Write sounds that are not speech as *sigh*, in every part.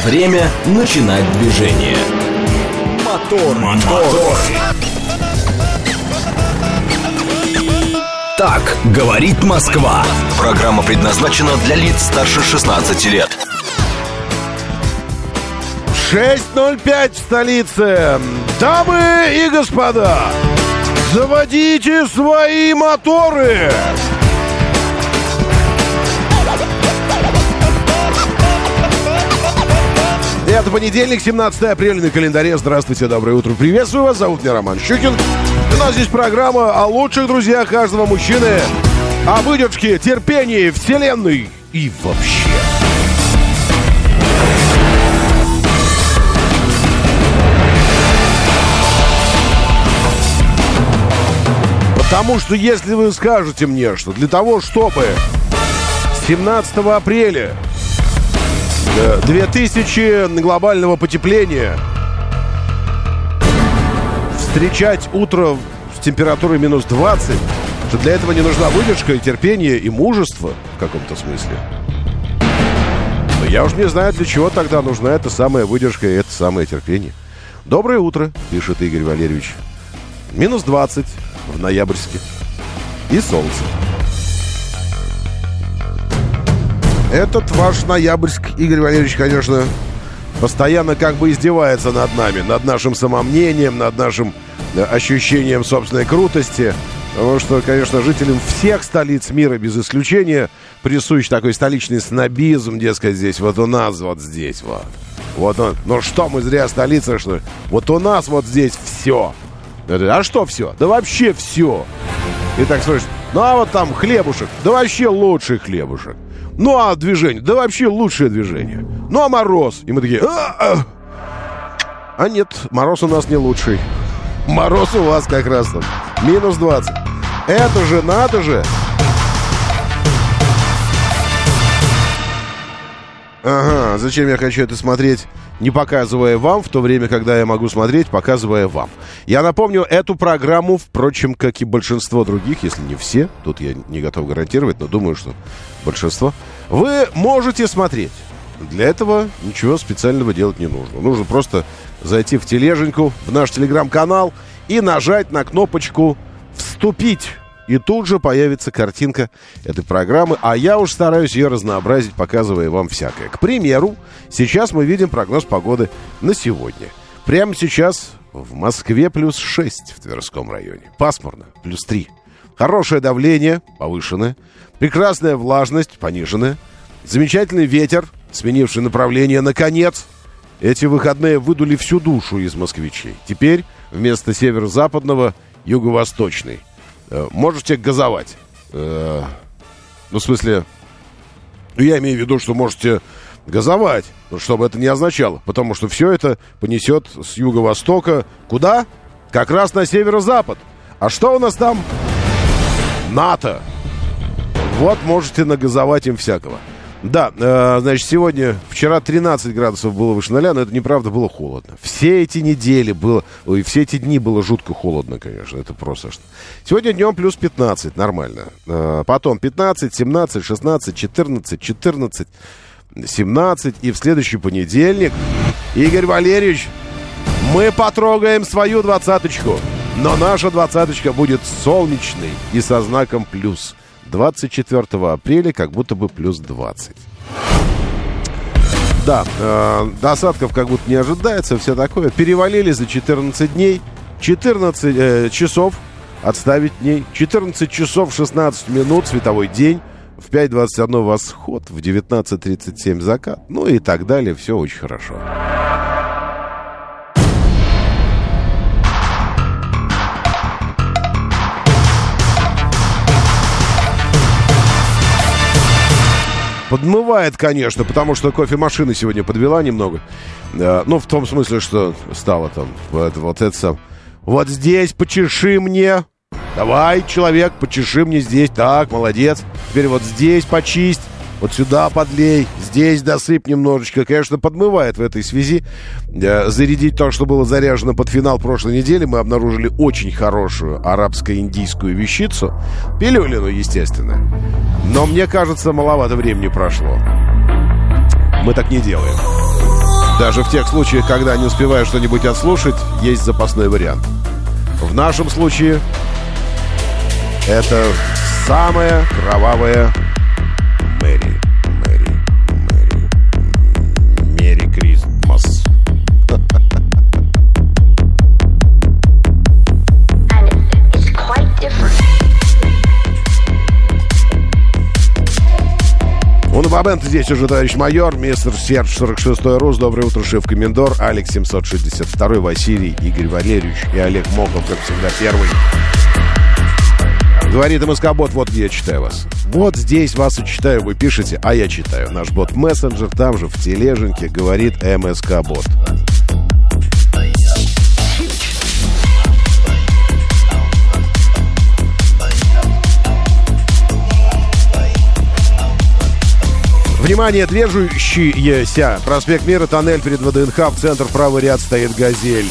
Время начинать движение. Мотор, мотор. Так говорит Москва. Программа предназначена для лиц старше 16 лет. 6.05 в столице. Дамы и господа, заводите свои моторы. Это понедельник, 17 апреля на календаре. Здравствуйте, доброе утро. Приветствую вас. Зовут меня Роман Щукин. У нас здесь программа о лучших друзьях каждого мужчины. О выдержке, терпении, вселенной и вообще. Потому что если вы скажете мне, что для того, чтобы 17 апреля 2000 глобального потепления встречать утро с температурой минус 20, что для этого не нужна выдержка и терпение и мужество в каком-то смысле. Но я уж не знаю, для чего тогда нужна эта самая выдержка и это самое терпение. Доброе утро, пишет Игорь Валерьевич. Минус 20 в ноябрьске. И солнце. Этот ваш ноябрьск, Игорь Валерьевич, конечно, постоянно как бы издевается над нами, над нашим самомнением, над нашим э, ощущением собственной крутости. Потому что, конечно, жителям всех столиц мира без исключения присущ такой столичный снобизм, дескать, здесь, вот у нас, вот здесь, вот. Вот он. Ну что, мы зря столица, что ли? Вот у нас вот здесь все. А что все? Да вообще все. И так слышишь, ну а вот там хлебушек, да вообще лучший хлебушек. Ну а движение, да вообще лучшее движение. Ну а мороз. И мы такие, а, а. а нет, мороз у нас не лучший. Мороз у вас как раз там. Минус 20. Это же надо же. Ага, зачем я хочу это смотреть, не показывая вам, в то время, когда я могу смотреть, показывая вам. Я напомню, эту программу, впрочем, как и большинство других, если не все, тут я не готов гарантировать, но думаю, что большинство, вы можете смотреть. Для этого ничего специального делать не нужно. Нужно просто зайти в тележеньку, в наш телеграм-канал и нажать на кнопочку «Вступить». И тут же появится картинка этой программы, а я уж стараюсь ее разнообразить, показывая вам всякое. К примеру, сейчас мы видим прогноз погоды на сегодня. Прямо сейчас в Москве плюс 6 в Тверском районе. Пасмурно, плюс 3. Хорошее давление, повышенное. Прекрасная влажность, пониженная. Замечательный ветер, сменивший направление, наконец. Эти выходные выдули всю душу из москвичей. Теперь вместо северо-западного юго-восточный. Э, можете газовать. Э, ну, в смысле, ну, я имею в виду, что можете газовать, чтобы это не означало, потому что все это понесет с юго-востока куда? Как раз на северо-запад. А что у нас там? НАТО. Вот можете нагазовать им всякого. Да, э, значит, сегодня, вчера 13 градусов было выше ноля, но это неправда, было холодно. Все эти недели было, ой, все эти дни было жутко холодно, конечно, это просто что. Сегодня днем плюс 15, нормально. Э, потом 15, 17, 16, 14, 14, 17. И в следующий понедельник, Игорь Валерьевич, мы потрогаем свою двадцаточку. Но наша двадцаточка будет солнечной и со знаком плюс. 24 апреля как будто бы плюс 20. Да, э, осадков как будто не ожидается, все такое. Перевалили за 14 дней. 14 э, часов отставить дней. 14 часов 16 минут световой день. В 5.21 восход, в 19.37 закат. Ну и так далее. Все очень хорошо. Подмывает, конечно, потому что кофемашина сегодня подвела немного. Э, ну, в том смысле, что стало там вот, вот это сам. Вот здесь почеши мне. Давай, человек, почеши мне здесь. Так, молодец. Теперь вот здесь почисть. Вот сюда подлей, здесь досыпь немножечко. Конечно, подмывает в этой связи. Э, зарядить то, что было заряжено под финал прошлой недели. Мы обнаружили очень хорошую арабско-индийскую вещицу. Пилюлину, естественно. Но мне кажется, маловато времени прошло. Мы так не делаем. Даже в тех случаях, когда не успеваю что-нибудь отслушать, есть запасной вариант. В нашем случае это самая кровавая Он момент здесь уже, товарищ майор, мистер Серж 46 Рус, доброе утро, шеф Комендор, Алекс 762, Василий, Игорь Валерьевич и Олег Моков, как всегда, первый. Говорит МСК-бот, вот где я читаю вас. Вот здесь вас и читаю, вы пишете, а я читаю. Наш бот-мессенджер там же, в тележеньке, говорит МСК-бот. Внимание, движущийся проспект Мира, тоннель перед ВДНХ, в центр правый ряд стоит «Газель».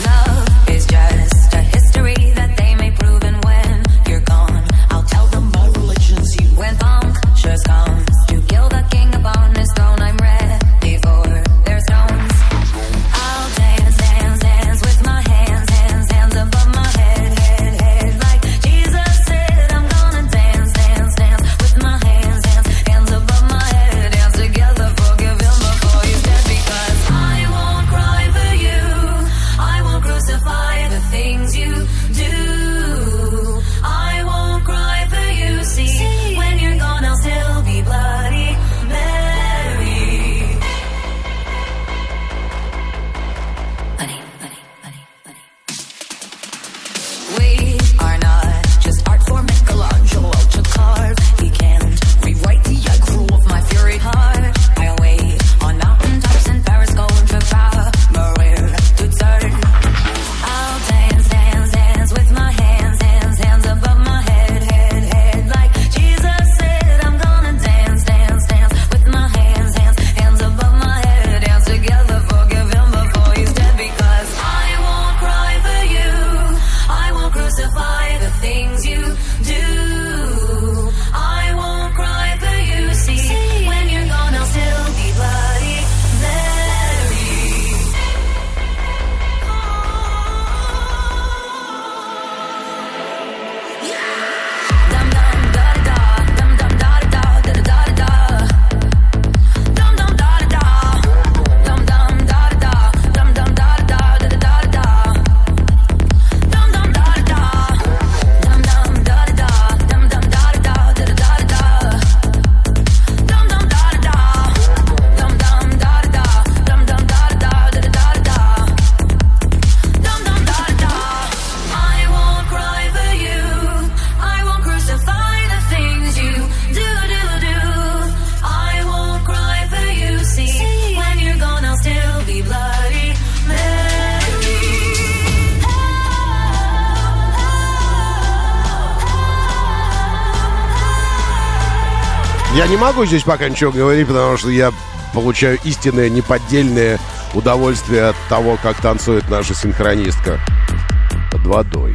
Не могу здесь пока ничего говорить, потому что я получаю истинное, неподдельное удовольствие от того, как танцует наша синхронистка под водой.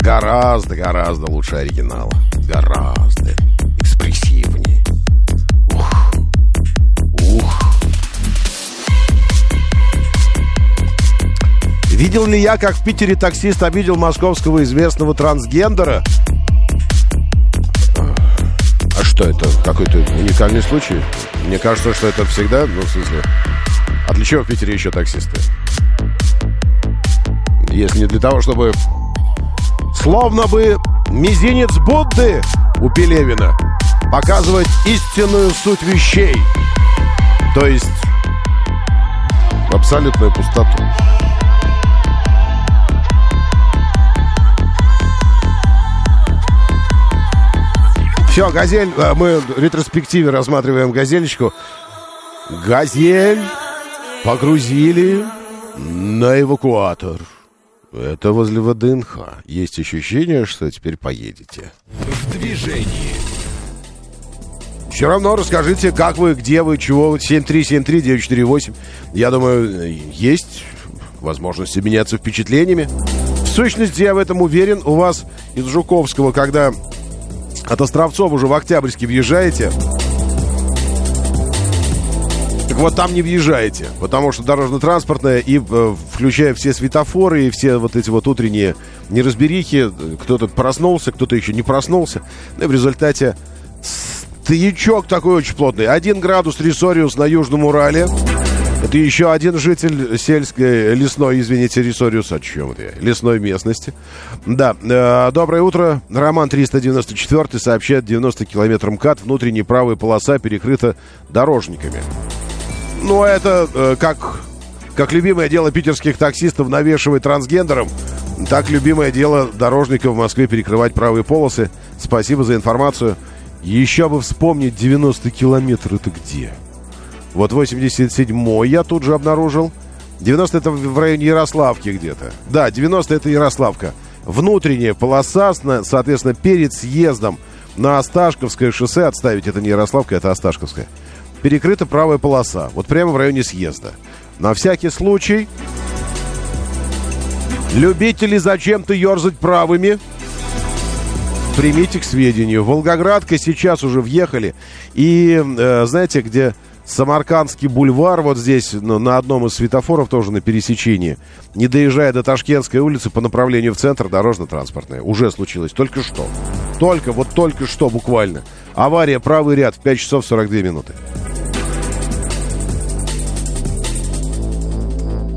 Гораздо, гораздо лучше оригинала. Гораздо экспрессивнее. Ух. Ух. Видел ли я, как в Питере таксист обидел московского известного трансгендера? Что это? Какой-то уникальный случай? Мне кажется, что это всегда, ну, в смысле... А для чего в Питере еще таксисты? Если не для того, чтобы... Словно бы мизинец Будды у Пелевина показывать истинную суть вещей. То есть абсолютную пустоту. Все, газель, э, мы в ретроспективе рассматриваем газельчику. Газель погрузили на эвакуатор. Это возле ВДНХ. Есть ощущение, что теперь поедете. В движении. Все равно расскажите, как вы, где вы, чего вы. 7373948. Я думаю, есть возможность обменяться впечатлениями. В сущности, я в этом уверен. У вас из Жуковского, когда от Островцов уже в Октябрьске въезжаете, так вот там не въезжаете, потому что дорожно-транспортная и э, включая все светофоры и все вот эти вот утренние неразберихи, кто-то проснулся, кто-то еще не проснулся. Ну и в результате стоячок такой очень плотный. Один градус Ресориус на Южном Урале. Это еще один житель сельской, лесной, извините, Ресориус, о чем это я? Лесной местности. Да, э, доброе утро. Роман 394 сообщает, 90 километров МКАД, внутренняя правая полоса перекрыта дорожниками. Ну, это э, как, как любимое дело питерских таксистов навешивать трансгендерам, так любимое дело дорожников в Москве перекрывать правые полосы. Спасибо за информацию. Еще бы вспомнить 90 километров это где? Вот 87-й я тут же обнаружил. 90 это в районе Ярославки где-то. Да, 90 это Ярославка. Внутренняя полоса, соответственно, перед съездом на Осташковское шоссе, отставить это не Ярославка, это Осташковское, перекрыта правая полоса. Вот прямо в районе съезда. На всякий случай, любители зачем-то ерзать правыми, примите к сведению. Волгоградка сейчас уже въехали. И э, знаете, где Самаркандский бульвар, вот здесь, ну, на одном из светофоров, тоже на пересечении, не доезжая до Ташкентской улицы по направлению в центр, дорожно-транспортная. Уже случилось. Только что. Только, вот только что буквально. Авария, правый ряд, в 5 часов 42 минуты.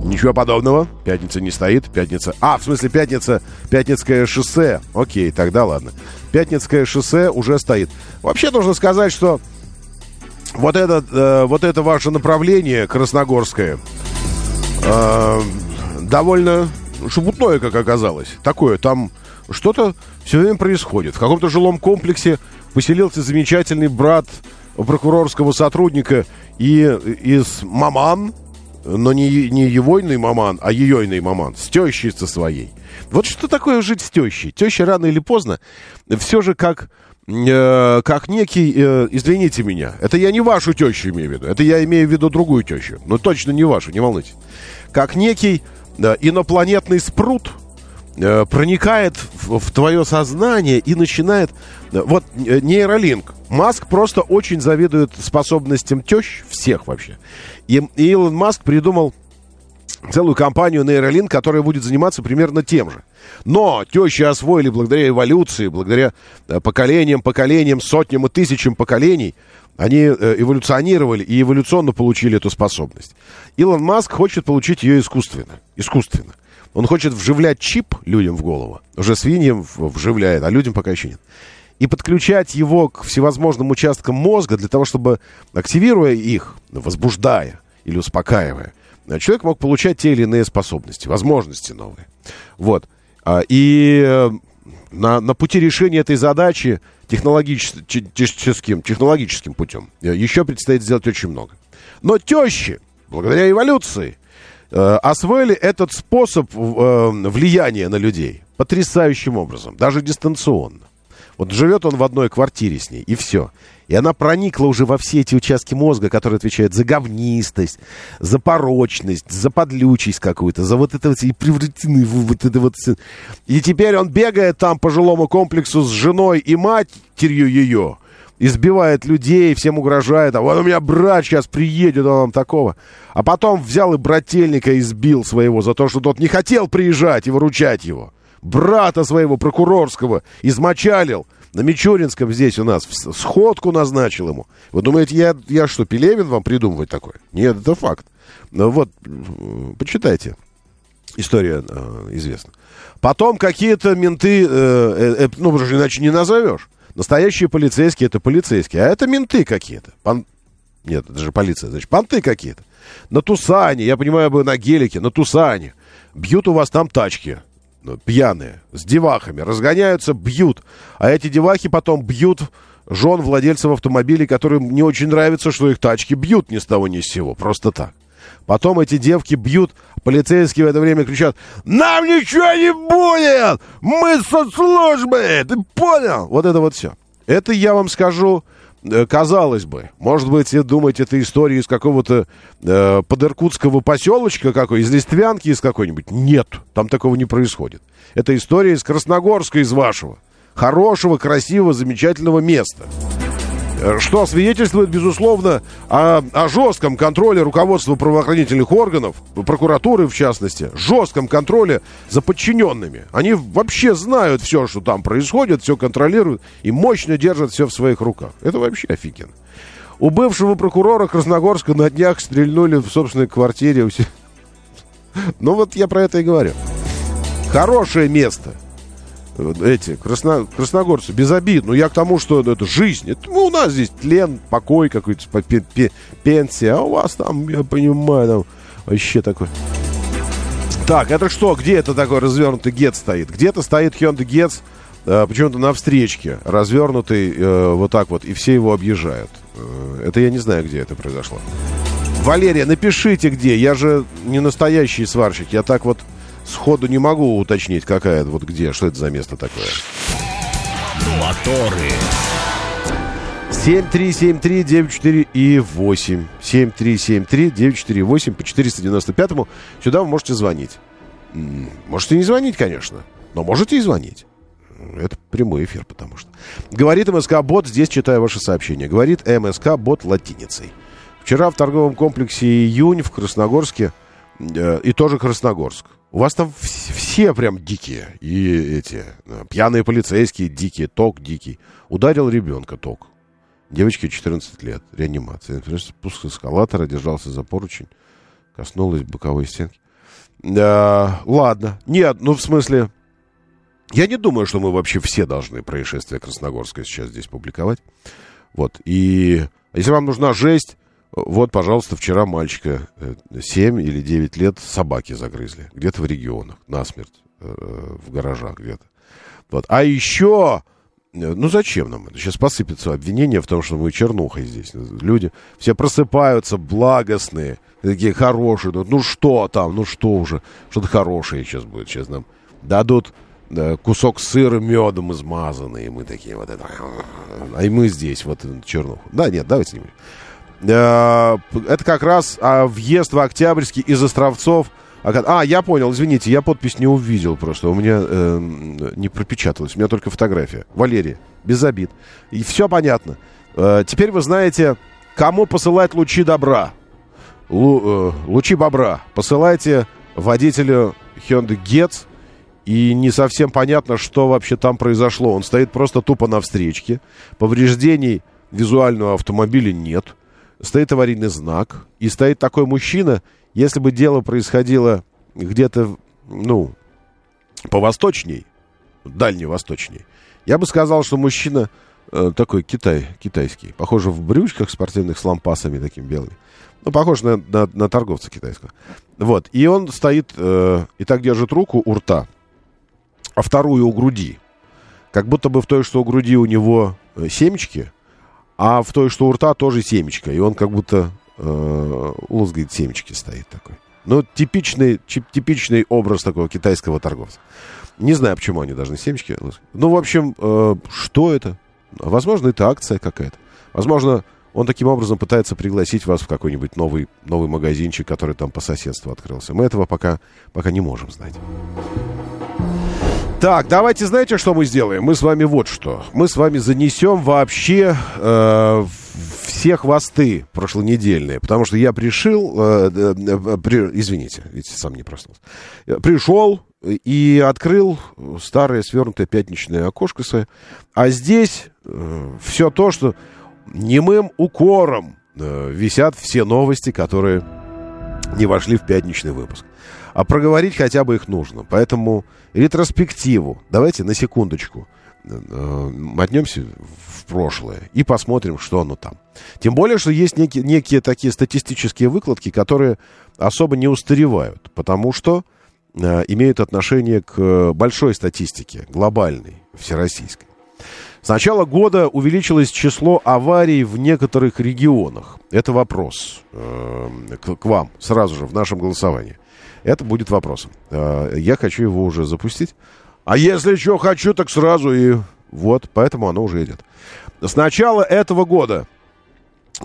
Ничего подобного. Пятница не стоит. Пятница... А, в смысле, пятница... Пятницкое шоссе. Окей, тогда ладно. Пятницкое шоссе уже стоит. Вообще, нужно сказать, что вот это, э, вот это ваше направление красногорское э, довольно шебутное, как оказалось. Такое, там что-то все время происходит. В каком-то жилом комплексе поселился замечательный брат прокурорского сотрудника и из маман, но не, не егойный маман, а ейойный маман, с тещей со своей. Вот что такое жить с тещей? Теща рано или поздно все же как, э, как некий, э, извините меня, это я не вашу тещу имею в виду, это я имею в виду другую тещу, но точно не вашу, не волнуйтесь. Как некий инопланетный спрут, э, проникает в, твое сознание и начинает... Вот э, нейролинк. Маск просто очень завидует способностям тещ, всех вообще. И Илон Маск придумал целую компанию Neuralink, которая будет заниматься примерно тем же. Но тещи освоили благодаря эволюции, благодаря э, поколениям, поколениям, сотням и тысячам поколений. Они э, эволюционировали и эволюционно получили эту способность. Илон Маск хочет получить ее искусственно. Искусственно. Он хочет вживлять чип людям в голову. Уже свиньям вживляет, а людям пока еще нет. И подключать его к всевозможным участкам мозга для того, чтобы, активируя их, возбуждая или успокаивая, человек мог получать те или иные способности, возможности новые. Вот. А, И э, на, на пути решения этой задачи технологическим, технологическим путем э, еще предстоит сделать очень много. Но тещи, благодаря эволюции, э, освоили этот способ влияния на людей потрясающим образом, даже дистанционно. Вот живет он в одной квартире с ней, и все. И она проникла уже во все эти участки мозга, которые отвечают за говнистость, за порочность, за подлючесть какую-то, за вот это вот и превратины, вот это вот. И теперь он бегает там по жилому комплексу с женой и матерью ее, избивает людей, всем угрожает. А вот у меня брат сейчас приедет, он вам такого. А потом взял и брательника избил своего за то, что тот не хотел приезжать и выручать его. Брата своего прокурорского измочалил. На Мичуринском здесь у нас сходку назначил ему. Вы думаете, я, я что, Пелевин вам придумывать такое? Нет, это факт. Ну вот, м, почитайте. История э, известна. Потом какие-то менты, э, э, э, ну, что иначе не назовешь. Настоящие полицейские это полицейские, а это менты какие-то. Пон- Нет, это же полиция, значит, понты какие-то. На Тусане, я понимаю, бы на гелике, на Тусане. Бьют у вас там тачки, пьяные, с девахами, разгоняются, бьют. А эти девахи потом бьют жен владельцев автомобилей, которым не очень нравится, что их тачки бьют ни с того ни с сего, просто так. Потом эти девки бьют, полицейские в это время кричат, нам ничего не будет, мы соцслужбы, ты понял? Вот это вот все. Это я вам скажу, казалось бы, может быть, вы думаете, это история из какого-то э, подиркутского поселочка какой, из Листвянки из какой-нибудь. Нет, там такого не происходит. Это история из Красногорска, из вашего. Хорошего, красивого, замечательного места. Э, Что свидетельствует, безусловно, о, о жестком контроле руководства правоохранительных органов, прокуратуры в частности, жестком контроле за подчиненными. Они вообще знают все, что там происходит, все контролируют и мощно держат все в своих руках. Это вообще офигенно. У бывшего прокурора Красногорска на днях стрельнули в собственной квартире. *laughs* Ну вот я про это и говорю. Хорошее место. Эти красно, красногорцы без обид. Но я к тому, что это жизнь. Это, ну, у нас здесь тлен, покой какой-то, пенсия. А у вас там, я понимаю, там вообще такой. Так, это что? Где это такой развернутый гет стоит? Где-то стоит Hyundai Getz, э, почему-то на встречке, развернутый э, вот так вот, и все его объезжают. Э, это я не знаю, где это произошло. Валерия, напишите где. Я же не настоящий сварщик. Я так вот сходу не могу уточнить, какая вот где, что это за место такое. Моторы. 7373948 и 8. 7373-948 по 495-му. Сюда вы можете звонить. Можете не звонить, конечно, но можете и звонить. Это прямой эфир, потому что. Говорит МСК-бот, здесь читаю ваше сообщение. Говорит МСК-бот латиницей. Вчера в торговом комплексе «Июнь» в Красногорске, э, и тоже Красногорск. У вас там вс- все прям дикие. И эти э, пьяные полицейские дикие, ток дикий. Ударил ребенка ток. Девочке 14 лет. Реанимация. Спуск эскалатора, держался за поручень. Коснулась боковой стенки. Да, ладно. Нет, ну в смысле... Я не думаю, что мы вообще все должны происшествие Красногорское сейчас здесь публиковать. Вот. И если вам нужна жесть, вот, пожалуйста, вчера мальчика э, 7 или 9 лет собаки загрызли. Где-то в регионах, насмерть, э, в гаражах где-то. Вот. А еще, э, ну зачем нам это? Сейчас посыпется обвинение в том, что мы чернухой здесь. Люди все просыпаются благостные, такие хорошие. Ну, ну что там, ну что уже, что-то хорошее сейчас будет. Сейчас нам дадут да, кусок сыра медом измазанный, и мы такие вот это... А и мы здесь, вот чернуху. Да, нет, давайте не будем. Э, Это как раз а, въезд в Октябрьский из Островцов. А, я понял, извините, я подпись не увидел просто. У меня э, не пропечаталась. У меня только фотография. Валерия, без обид. И все понятно. Э, теперь вы знаете, кому посылать лучи добра. Лу- э, лучи бобра. Посылайте водителю Hyundai Getz. И не совсем понятно, что вообще там произошло. Он стоит просто тупо на встречке. Повреждений визуального автомобиля нет. Стоит аварийный знак. И стоит такой мужчина. Если бы дело происходило где-то, ну, повосточней, дальневосточней, я бы сказал, что мужчина э, такой Китай, китайский. Похоже в брючках спортивных с лампасами такими белыми. Ну, похож на, на, на торговца китайского. Вот. И он стоит э, и так держит руку у рта, а вторую у груди. Как будто бы в той, что у груди у него э, семечки, а в той, что у рта, тоже семечко. И он как будто э, лузгает семечки стоит такой. Ну, типичный, типичный образ такого китайского торговца. Не знаю, почему они должны семечки лузгать. Ну, в общем, э, что это? Возможно, это акция какая-то. Возможно, он таким образом пытается пригласить вас в какой-нибудь новый, новый магазинчик, который там по соседству открылся. Мы этого пока, пока не можем знать. Так, давайте, знаете, что мы сделаем? Мы с вами вот что. Мы с вами занесем вообще э, все хвосты прошлонедельные. Потому что я пришел... э, э, э, при- извините, видите, сам не проснулся. Я Пришел и открыл старое свернутое пятничное окошко свое. А здесь все то, что немым укором э, висят все новости, которые не вошли в пятничный выпуск. А проговорить хотя бы их нужно. Поэтому ретроспективу давайте на секундочку э, мотнемся в прошлое и посмотрим, что оно там. Тем более, что есть некие, некие такие статистические выкладки, которые особо не устаревают, потому что э, имеют отношение к большой статистике, глобальной, всероссийской. С начала года увеличилось число аварий в некоторых регионах. Это вопрос э, к, к вам сразу же в нашем голосовании. Это будет вопросом. Э, я хочу его уже запустить. А если что хочу, так сразу и вот, поэтому оно уже идет. С начала этого года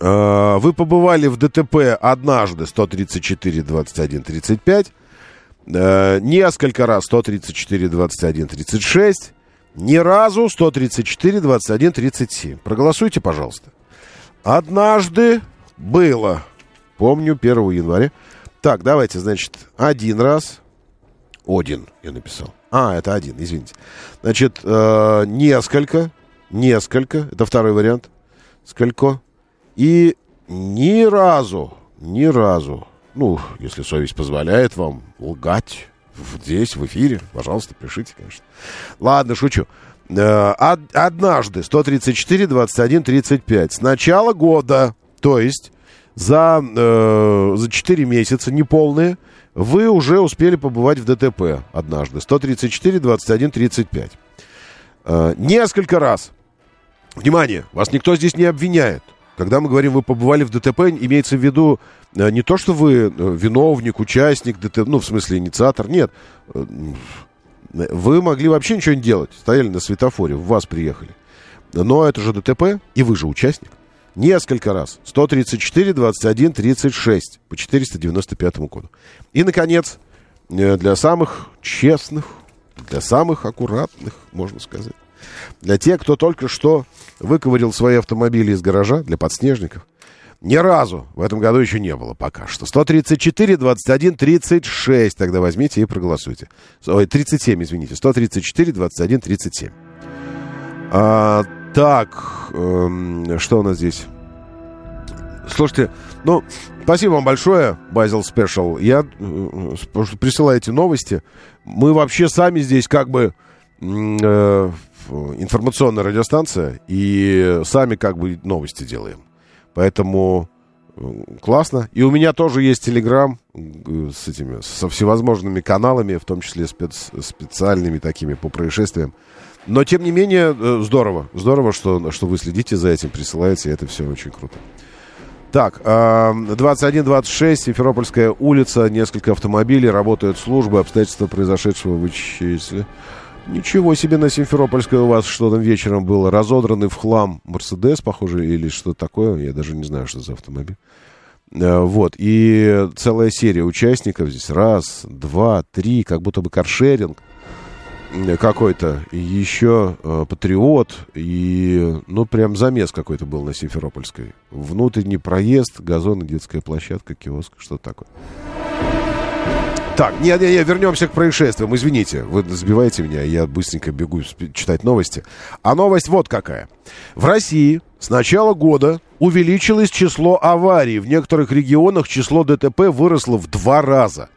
э, вы побывали в ДТП однажды 134 21 35, э, несколько раз 134 21 36, ни разу 134 21 37. Проголосуйте, пожалуйста. однажды было. Помню, 1 января. Так, давайте, значит, один раз. Один, я написал. А, это один, извините. Значит, э, несколько. Несколько. Это второй вариант. Сколько? И ни разу, ни разу, ну, если совесть позволяет вам лгать здесь, в эфире, пожалуйста, пишите, конечно. Ладно, шучу. Э, од- однажды 134, 21, 35. С начала года, то есть за, э, за 4 месяца неполные, вы уже успели побывать в ДТП однажды. 134, 21, 35. Э, несколько раз. Внимание, вас никто здесь не обвиняет. Когда мы говорим, вы побывали в ДТП, имеется в виду э, не то, что вы э, виновник, участник ДТП, ну, в смысле, инициатор, нет. Э, Вы могли вообще ничего не делать, стояли на светофоре, в вас приехали. Но это же ДТП, и вы же участник. Несколько раз. 134, 21, 36 по 495 коду. И, наконец, э, для самых честных, для самых аккуратных, можно сказать, для тех, кто только что выковырил свои автомобили из гаража, для подснежников, ни разу в этом году еще не было пока что. 134, 21, 36. Тогда возьмите и проголосуйте. Ой, 37, извините. 134, 21, 37. А, так, эм, что у нас здесь? Слушайте, ну, спасибо вам большое, Базил Спешл. Я э, э, присылаете новости. Мы вообще сами здесь как бы э, информационная радиостанция и сами как бы новости делаем. Поэтому э, классно. И у меня тоже есть телеграм э, с этими, со всевозможными каналами, в том числе спец, специальными такими по происшествиям. Но, тем не менее, э, здорово. Здорово, что, что вы следите за этим, присылаете. Это все очень круто. Так, э, 21-26, Симферопольская улица, несколько автомобилей, работают службы, обстоятельства произошедшего вычислили. Ничего себе на Симферопольской у вас что там вечером было. Разодранный в хлам Мерседес, похоже, или что такое. Я даже не знаю, что за автомобиль. Э, Вот, и целая серия участников здесь. Раз, два, три, как будто бы каршеринг какой-то. Еще э, Патриот. И, ну, прям замес какой-то был на Симферопольской. Внутренний проезд, газон, детская площадка, киоск, что такое. Так, нет, нет, нет, вернемся к происшествиям. Извините, вы сбиваете меня, я быстренько бегу читать новости. А новость вот какая. В России с начала года увеличилось число аварий. В некоторых регионах число ДТП выросло в два раза.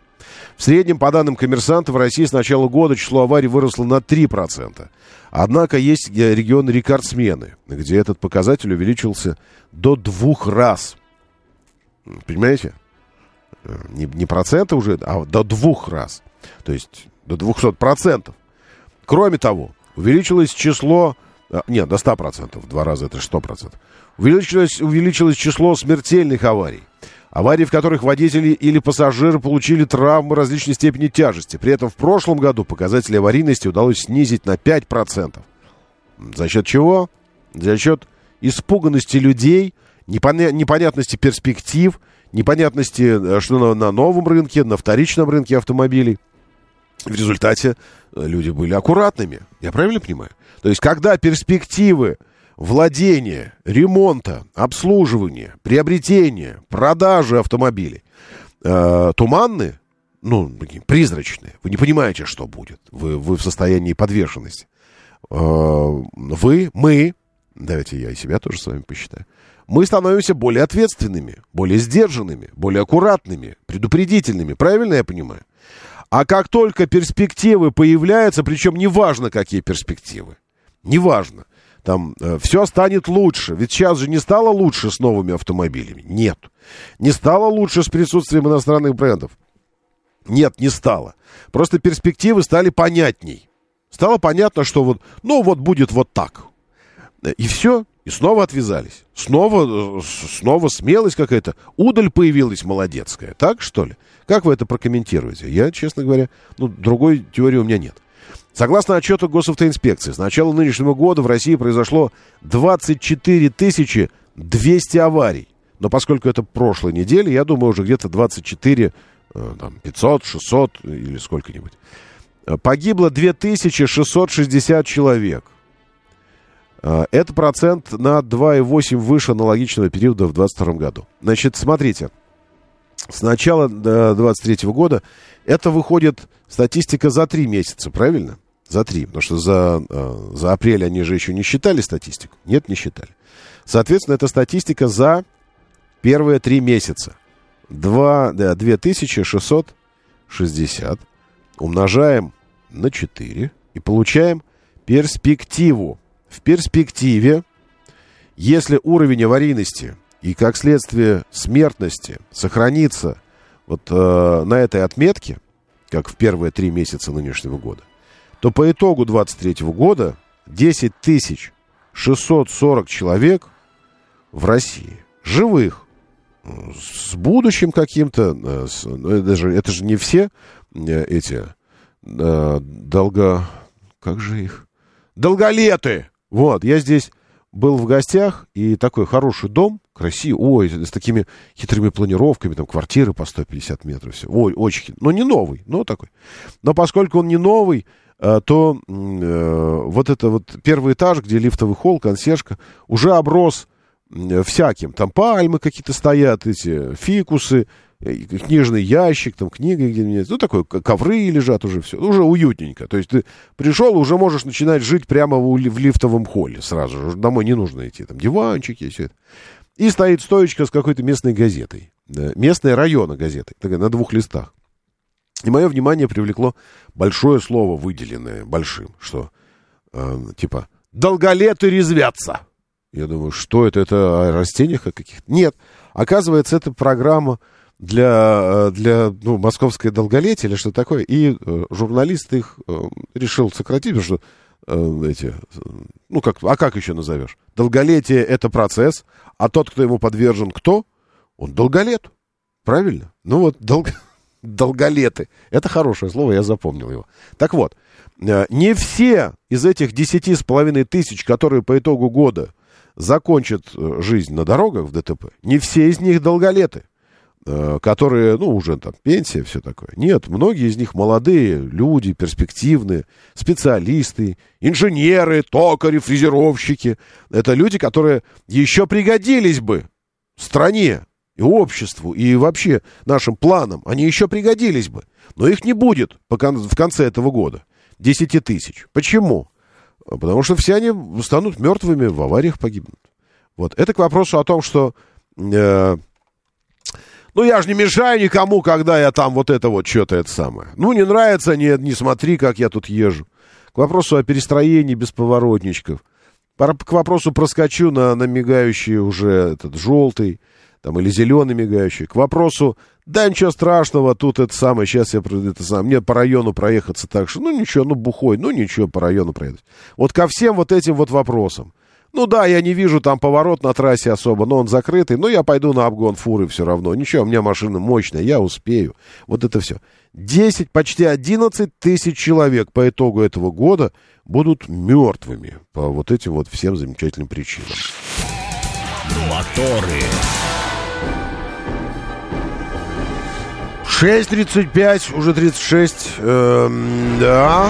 В среднем, по данным коммерсанта, в России с начала года число аварий выросло на 3%. Однако есть э, регионы рекордсмены, где этот показатель увеличился до двух раз. Понимаете? Э, не, не проценты уже, а до двух раз. То есть до 200 процентов. Кроме того, увеличилось число... а, Нет, до 100 процентов. Два раза это 100 процентов. Увеличилось, увеличилось число смертельных аварий. Аварий, в которых водители или пассажиры получили травмы различной степени тяжести. При этом в прошлом году показатели аварийности удалось снизить на 5%. За счет чего? За счет испуганности людей, непоня- непонятности перспектив, непонятности, э, что на, на новом рынке, на вторичном рынке автомобилей. В результате э, люди были аккуратными. Я правильно понимаю? То есть, когда перспективы владения, ремонта, обслуживания, приобретения, продажи автомобилей э, туманны, ну, призрачные, вы не понимаете, что будет. Вы, вы в состоянии подвешенности. Э, вы, мы, давайте я и себя тоже с вами посчитаю, мы становимся более ответственными, более сдержанными, более аккуратными, предупредительными. Правильно я понимаю? А как только перспективы появляются, причем неважно, какие перспективы, неважно, там э, все станет лучше. Ведь сейчас же не стало лучше с новыми автомобилями. Нет. Не стало лучше с присутствием иностранных брендов. Нет, не стало. Просто перспективы стали понятней. Стало понятно, что вот, ну вот будет вот так. И все, и снова отвязались. Снова, э, снова смелость какая-то. Удаль появилась молодецкая. Так, что ли? Как вы это прокомментируете? Я, честно говоря, ну, другой теории у меня нет. Согласно отчету госавтоинспекции, с начала нынешнего года в России произошло 24 200 аварий. Но поскольку это прошлой недели, я думаю, уже где-то 24, э, там, 500, 600 или сколько-нибудь. Э, Погибло 2660 человек. Э, Это процент на 2,8 выше аналогичного периода в 2022 году. Значит, смотрите, с начала 2023 года это выходит статистика за три месяца, правильно? За три, потому что за, э, за апрель они же еще не считали статистику. Нет, не считали. Соответственно, это статистика за первые три месяца. Два- да, 2660 умножаем на 4 и получаем перспективу. В перспективе, если уровень аварийности и, как следствие, смертности сохранится вот э, на этой отметке, как в первые три месяца нынешнего года, то по итогу 23 года 10 тысяч 640 человек в России живых, с будущим каким-то, э, с- ну, это же, это же не все э, эти э, долго... Как же их? Долголеты! Вот, я здесь был в гостях, и такой хороший дом, красивый, ой, с такими хитрыми планировками, там квартиры по 150 метров, все. Ой, очень Ну, не новый, но такой. Но поскольку он не новый, то м, э, вот это вот первый этаж, где лифтовый холл, консьержка, уже оброс м, всяким. Там пальмы какие-то стоят, эти фикусы, э, книжный ящик, там книга где-нибудь, ну, такой, к- ковры лежат уже, все, уже уютненько. То есть ты пришел, уже можешь начинать жить прямо в, ли- в лифтовом холле сразу же, домой не нужно идти, там диванчики, все это. И стоит стоечка с какой-то местной газетой, местная района газетой, такая, на двух листах. И мое внимание привлекло большое слово, выделенное большим, что э, типа «долголеты резвятся». Я думаю, что это? Это о растениях каких-то? Нет. Оказывается, это программа для, э, для ну, московское долголетие или что такое. И э, журналист их э, решил сократить, потому что э, эти, э, ну как, а как еще назовешь? Долголетие это процесс, а тот, кто ему подвержен, кто? Он долголет. Правильно? Ну вот, долг... долголеты. Это хорошее слово, я запомнил его. Так вот, э, не все из этих десяти с половиной тысяч, которые по итогу года закончат э, жизнь на дорогах в ДТП, не все из них долголеты, э, которые, ну, уже там пенсия, все такое. Нет, многие из них молодые люди, перспективные, специалисты, инженеры, токари, фрезеровщики. Это люди, которые еще пригодились бы стране и обществу, и вообще нашим планам. Они еще пригодились бы. Но их не будет по кон- в конце этого года. 10 тысяч. Почему? Потому что все они станут мертвыми, в авариях погибнут. Вот. Это к вопросу о том, что... э, ну, я же не мешаю никому, когда я там вот это вот что-то это самое. Ну, не нравится, не, не смотри, как я тут езжу. К вопросу о перестроении бесповоротничков. К вопросу проскочу на, на мигающий уже этот желтый, там, или зеленый мигающий. К вопросу, да ничего страшного, тут это самое, сейчас я это самое, мне по району проехаться так, что, ну ничего, ну бухой, ну ничего, по району проехать. Вот ко всем вот этим вот вопросам. Ну да, я не вижу там поворот на трассе особо, но он закрытый, но я пойду на обгон фуры все равно. Ничего, у меня машина мощная, я успею. Вот это все. 10, почти 11 тысяч человек по итогу этого года будут мертвыми по вот этим вот всем замечательным причинам. Моторы. 6.35, уже 36, эм, да.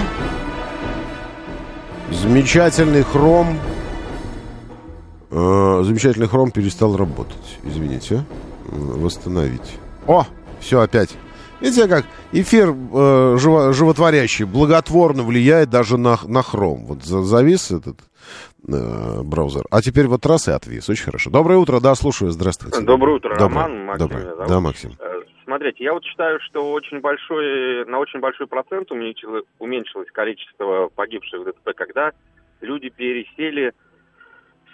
Замечательный хром. Э, замечательный хром перестал работать. Извините. Восстановить. О, все опять. Видите, как эфир э, живо- животворящий, благотворно влияет даже на, на хром. Вот за- завис этот э, браузер. А теперь вот раз и отвис. Очень хорошо. Доброе утро, да, слушаю. Здравствуйте. Доброе утро, Доброе. Роман. Максим Доброе. Да, Максим. Смотрите, я вот считаю, что очень большой, на очень большой процент уменьшилось, уменьшилось количество погибших в ДТП, когда люди пересели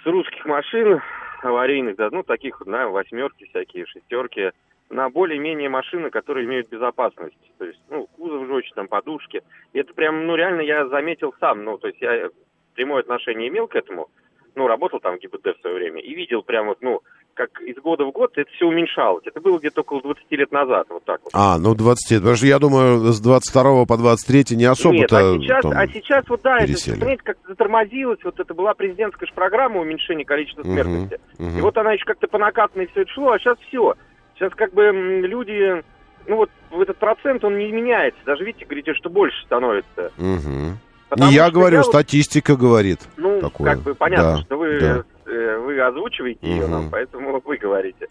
с русских машин аварийных, да, ну, таких, на восьмерки всякие, шестерки, на более-менее машины, которые имеют безопасность. То есть, ну, кузов жестче, там, подушки. И это прям, ну, реально я заметил сам. Ну, то есть я прямое отношение имел к этому. Ну, работал там в ГИБДД в свое время. И видел прям вот, ну, как из года в год это все уменьшалось. Это было где-то около 20 лет назад, вот так вот. А, ну 20, потому что я думаю, с 22 по 23 не Нет, особо-то а сейчас, там а сейчас вот да, это, пересели. понимаете, как-то затормозилось, вот это была президентская же программа уменьшения количества смертности. мгм. И вот она еще как-то по накатанной все это шло, а сейчас все. Сейчас как бы люди, ну вот в этот процент он не меняется. Даже видите, говорите, что больше становится. Мгм. Потому Не я говорю, вот, статистика говорит. Ну, такое. как бы понятно, Да, что вы, да. Э, вы озвучиваете ее нам, поэтому вы говорите.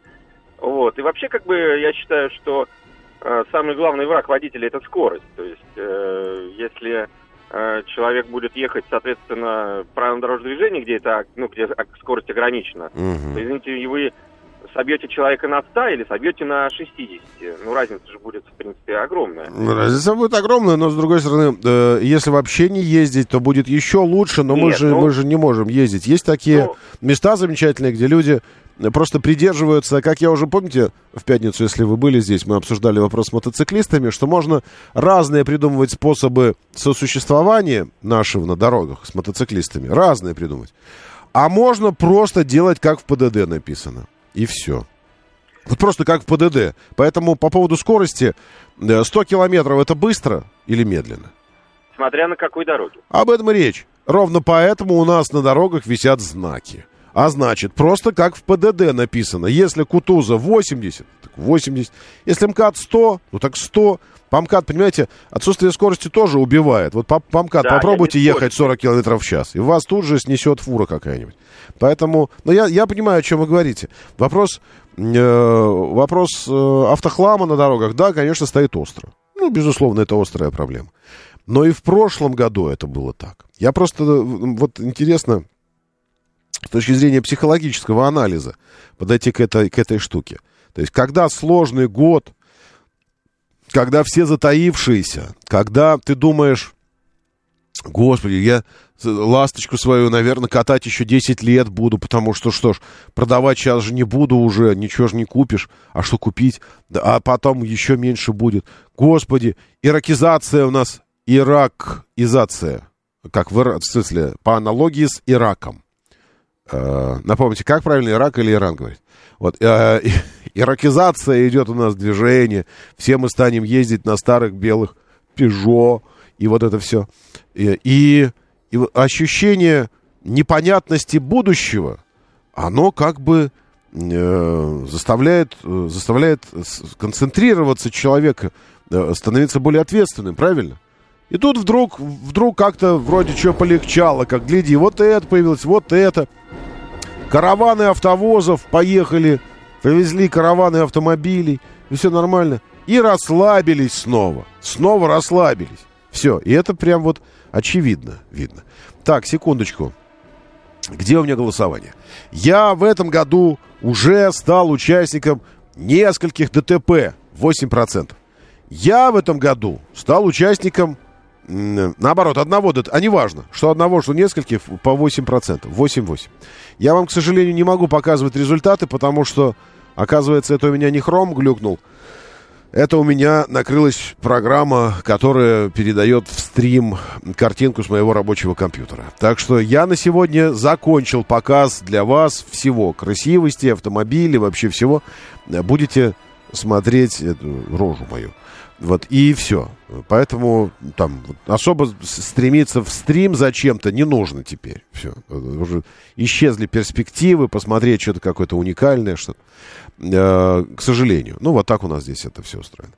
Вот. И вообще, как бы, я считаю, что э, самый главный враг водителя это скорость. То есть, э, если э, человек будет ехать, соответственно, правилам дорожного движения, где это, ну, где скорость ограничена, то, извините, и вы собьете человека на 100 или собьете на 60. Ну, разница же будет, в принципе, огромная. Разница будет огромная, но с другой стороны, э, если вообще не ездить, то будет еще лучше, но мы, Нет, же, ну- мы же не можем ездить. Есть такие Ну- места замечательные, где люди просто придерживаются, как я уже, помните, в пятницу, если вы были здесь, мы обсуждали вопрос с мотоциклистами, что можно разные придумывать способы сосуществования нашего на дорогах с мотоциклистами, разные придумать. А можно просто делать, как в ПДД написано. И все. Вот просто как в ПДД. Поэтому по поводу скорости, э, 100 километров это быстро или медленно? Смотря на какой дороге. Об этом и речь. Ровно поэтому у нас на дорогах висят знаки. А значит, просто как в ПДД написано. Если Кутуза 80, так 80. Если МКАД 100, ну так 100. По МКАД, понимаете, отсутствие скорости тоже убивает. Вот по, по МКАД Да, попробуйте ехать 40 километров в час, и вас тут же снесет фура какая-нибудь. Поэтому, ну я, я понимаю, о чем вы говорите. Вопрос, э, вопрос э, автохлама на дорогах, да, конечно, стоит остро. Ну, безусловно, это острая проблема. Но и в прошлом году это было так. Я просто, э, вот интересно, с точки зрения психологического анализа подойти к этой, к этой штуке. То есть, когда сложный год, когда все затаившиеся, когда ты думаешь, господи, я ласточку свою, наверное, катать еще 10 лет буду, потому что, что ж, продавать сейчас же не буду уже, ничего же не купишь, а что купить, а потом еще меньше будет. Господи, иракизация у нас, иракизация, как в, в смысле, по аналогии с Ираком. Э, напомните, как правильно, Ирак или Иран говорит? Вот, э, иракизация идет у нас движение, все мы станем ездить на старых белых Пежо, и вот это все. И, и, и ощущение непонятности будущего, оно как бы э, заставляет, э, заставляет концентрироваться человека, э, становиться более ответственным, правильно? И тут вдруг, вдруг как-то вроде что полегчало, как гляди, вот это появилось, вот это. Караваны автовозов поехали, привезли караваны автомобилей, и все нормально. И расслабились снова. Снова расслабились. Все. И это прям вот очевидно видно. Так, секундочку. Где у меня голосование? Я в этом году уже стал участником нескольких ДТП. 8%. Я в этом году стал участником, наоборот, одного. А неважно, что одного, что нескольких, по 8%. 8-8. Я вам, к сожалению, не могу показывать результаты, потому что, оказывается, это у меня не хром глюкнул. Это у меня накрылась программа, которая передает в стрим картинку с моего рабочего компьютера. Так что я на сегодня закончил показ для вас всего. Красивости, автомобилей, вообще всего. Будете смотреть эту рожу мою. Вот, и все. Поэтому там особо стремиться в стрим зачем-то не нужно теперь. Все. Уже исчезли перспективы, посмотреть что-то какое-то уникальное, что-то. Э, к сожалению. Ну, вот так у нас здесь это все устроено.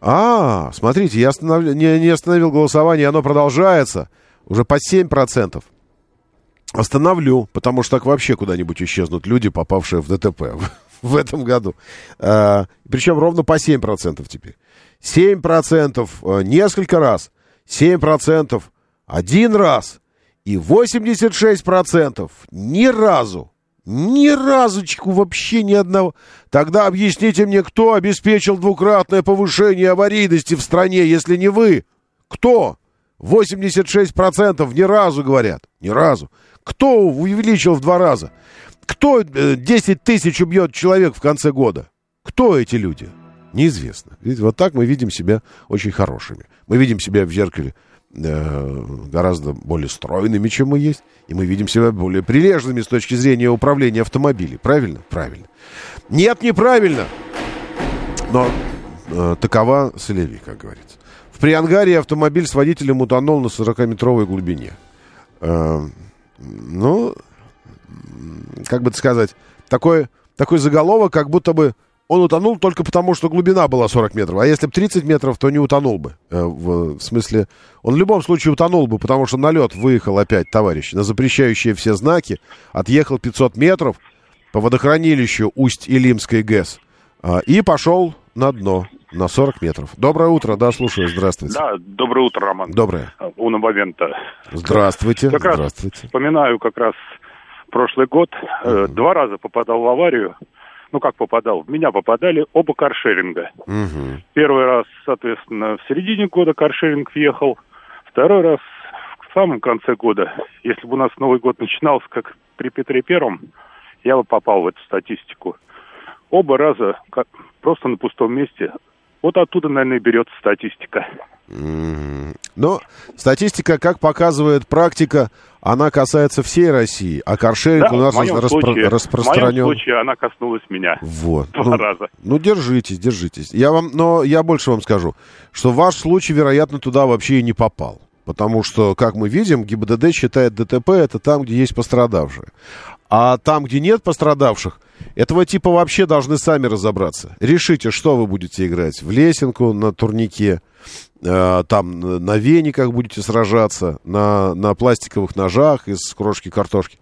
А, смотрите, я останов- не, не остановил голосование, оно продолжается. Уже по 7%. Остановлю, потому что так вообще куда-нибудь исчезнут люди, попавшие в ДТП *laughs* в, этом году. А, причем ровно по 7% теперь. 7% э, несколько раз, 7% один раз и 86% ни разу. Ни разочку вообще ни одного. Тогда объясните мне, кто обеспечил двукратное повышение аварийности в стране, если не вы? Кто? 86% ни разу, говорят. Ни разу. Кто увеличил в два раза? Кто э, 10 тысяч убьет человек в конце года? Кто эти люди? Неизвестно. Видите, вот так мы видим себя очень хорошими. Мы видим себя в зеркале э, гораздо более стройными, чем мы есть. И мы видим себя более прилежными с точки зрения управления автомобилем. Правильно? Правильно. Нет, неправильно. Но э, такова солеви, как говорится. В Приангаре автомобиль с водителем утонул на 40-метровой глубине. Э, ну, как бы сказать, такой, такой заголовок, как будто бы он утонул только потому, что глубина была 40 метров. А если бы 30 метров, то не утонул бы. Э, В, смысле, он в любом случае утонул бы, потому что на лед выехал опять товарищ на запрещающие все знаки, отъехал 500 метров по водохранилищу Усть-Илимской ГЭС а, и пошел на дно на 40 метров. Доброе утро, да, слушаю, здравствуйте. Да, доброе утро, Роман. Доброе. Уна Бавента. Здравствуйте, Как раз здравствуйте. вспоминаю как раз прошлый год. Э, Два раза попадал в аварию. Ну, как попадал? В меня попадали оба каршеринга. Мгм. Первый раз, соответственно, в середине года каршеринг въехал. Второй раз в самом конце года. Если бы у нас Новый год начинался, как при Петре Первом, я бы попал в эту статистику. Оба раза как, просто на пустом месте. Вот оттуда, наверное, и берется статистика. Но статистика, как показывает практика, она касается всей России, а каршеринг Да, у нас распро- случае- В моем распространен. случае она коснулась меня. Вот. Два ну, раза. ну, держитесь, держитесь. Я вам, но я больше вам скажу, что ваш случай, вероятно, туда вообще и не попал. Потому что, как мы видим, ГИБДД считает ДТП это там, где есть пострадавшие. А там, где нет пострадавших, этого типа вообще должны сами разобраться. Решите, что вы будете играть. В лесенку, на турнике, э, там на- вениках будете сражаться, на, на пластиковых ножах из крошки картошки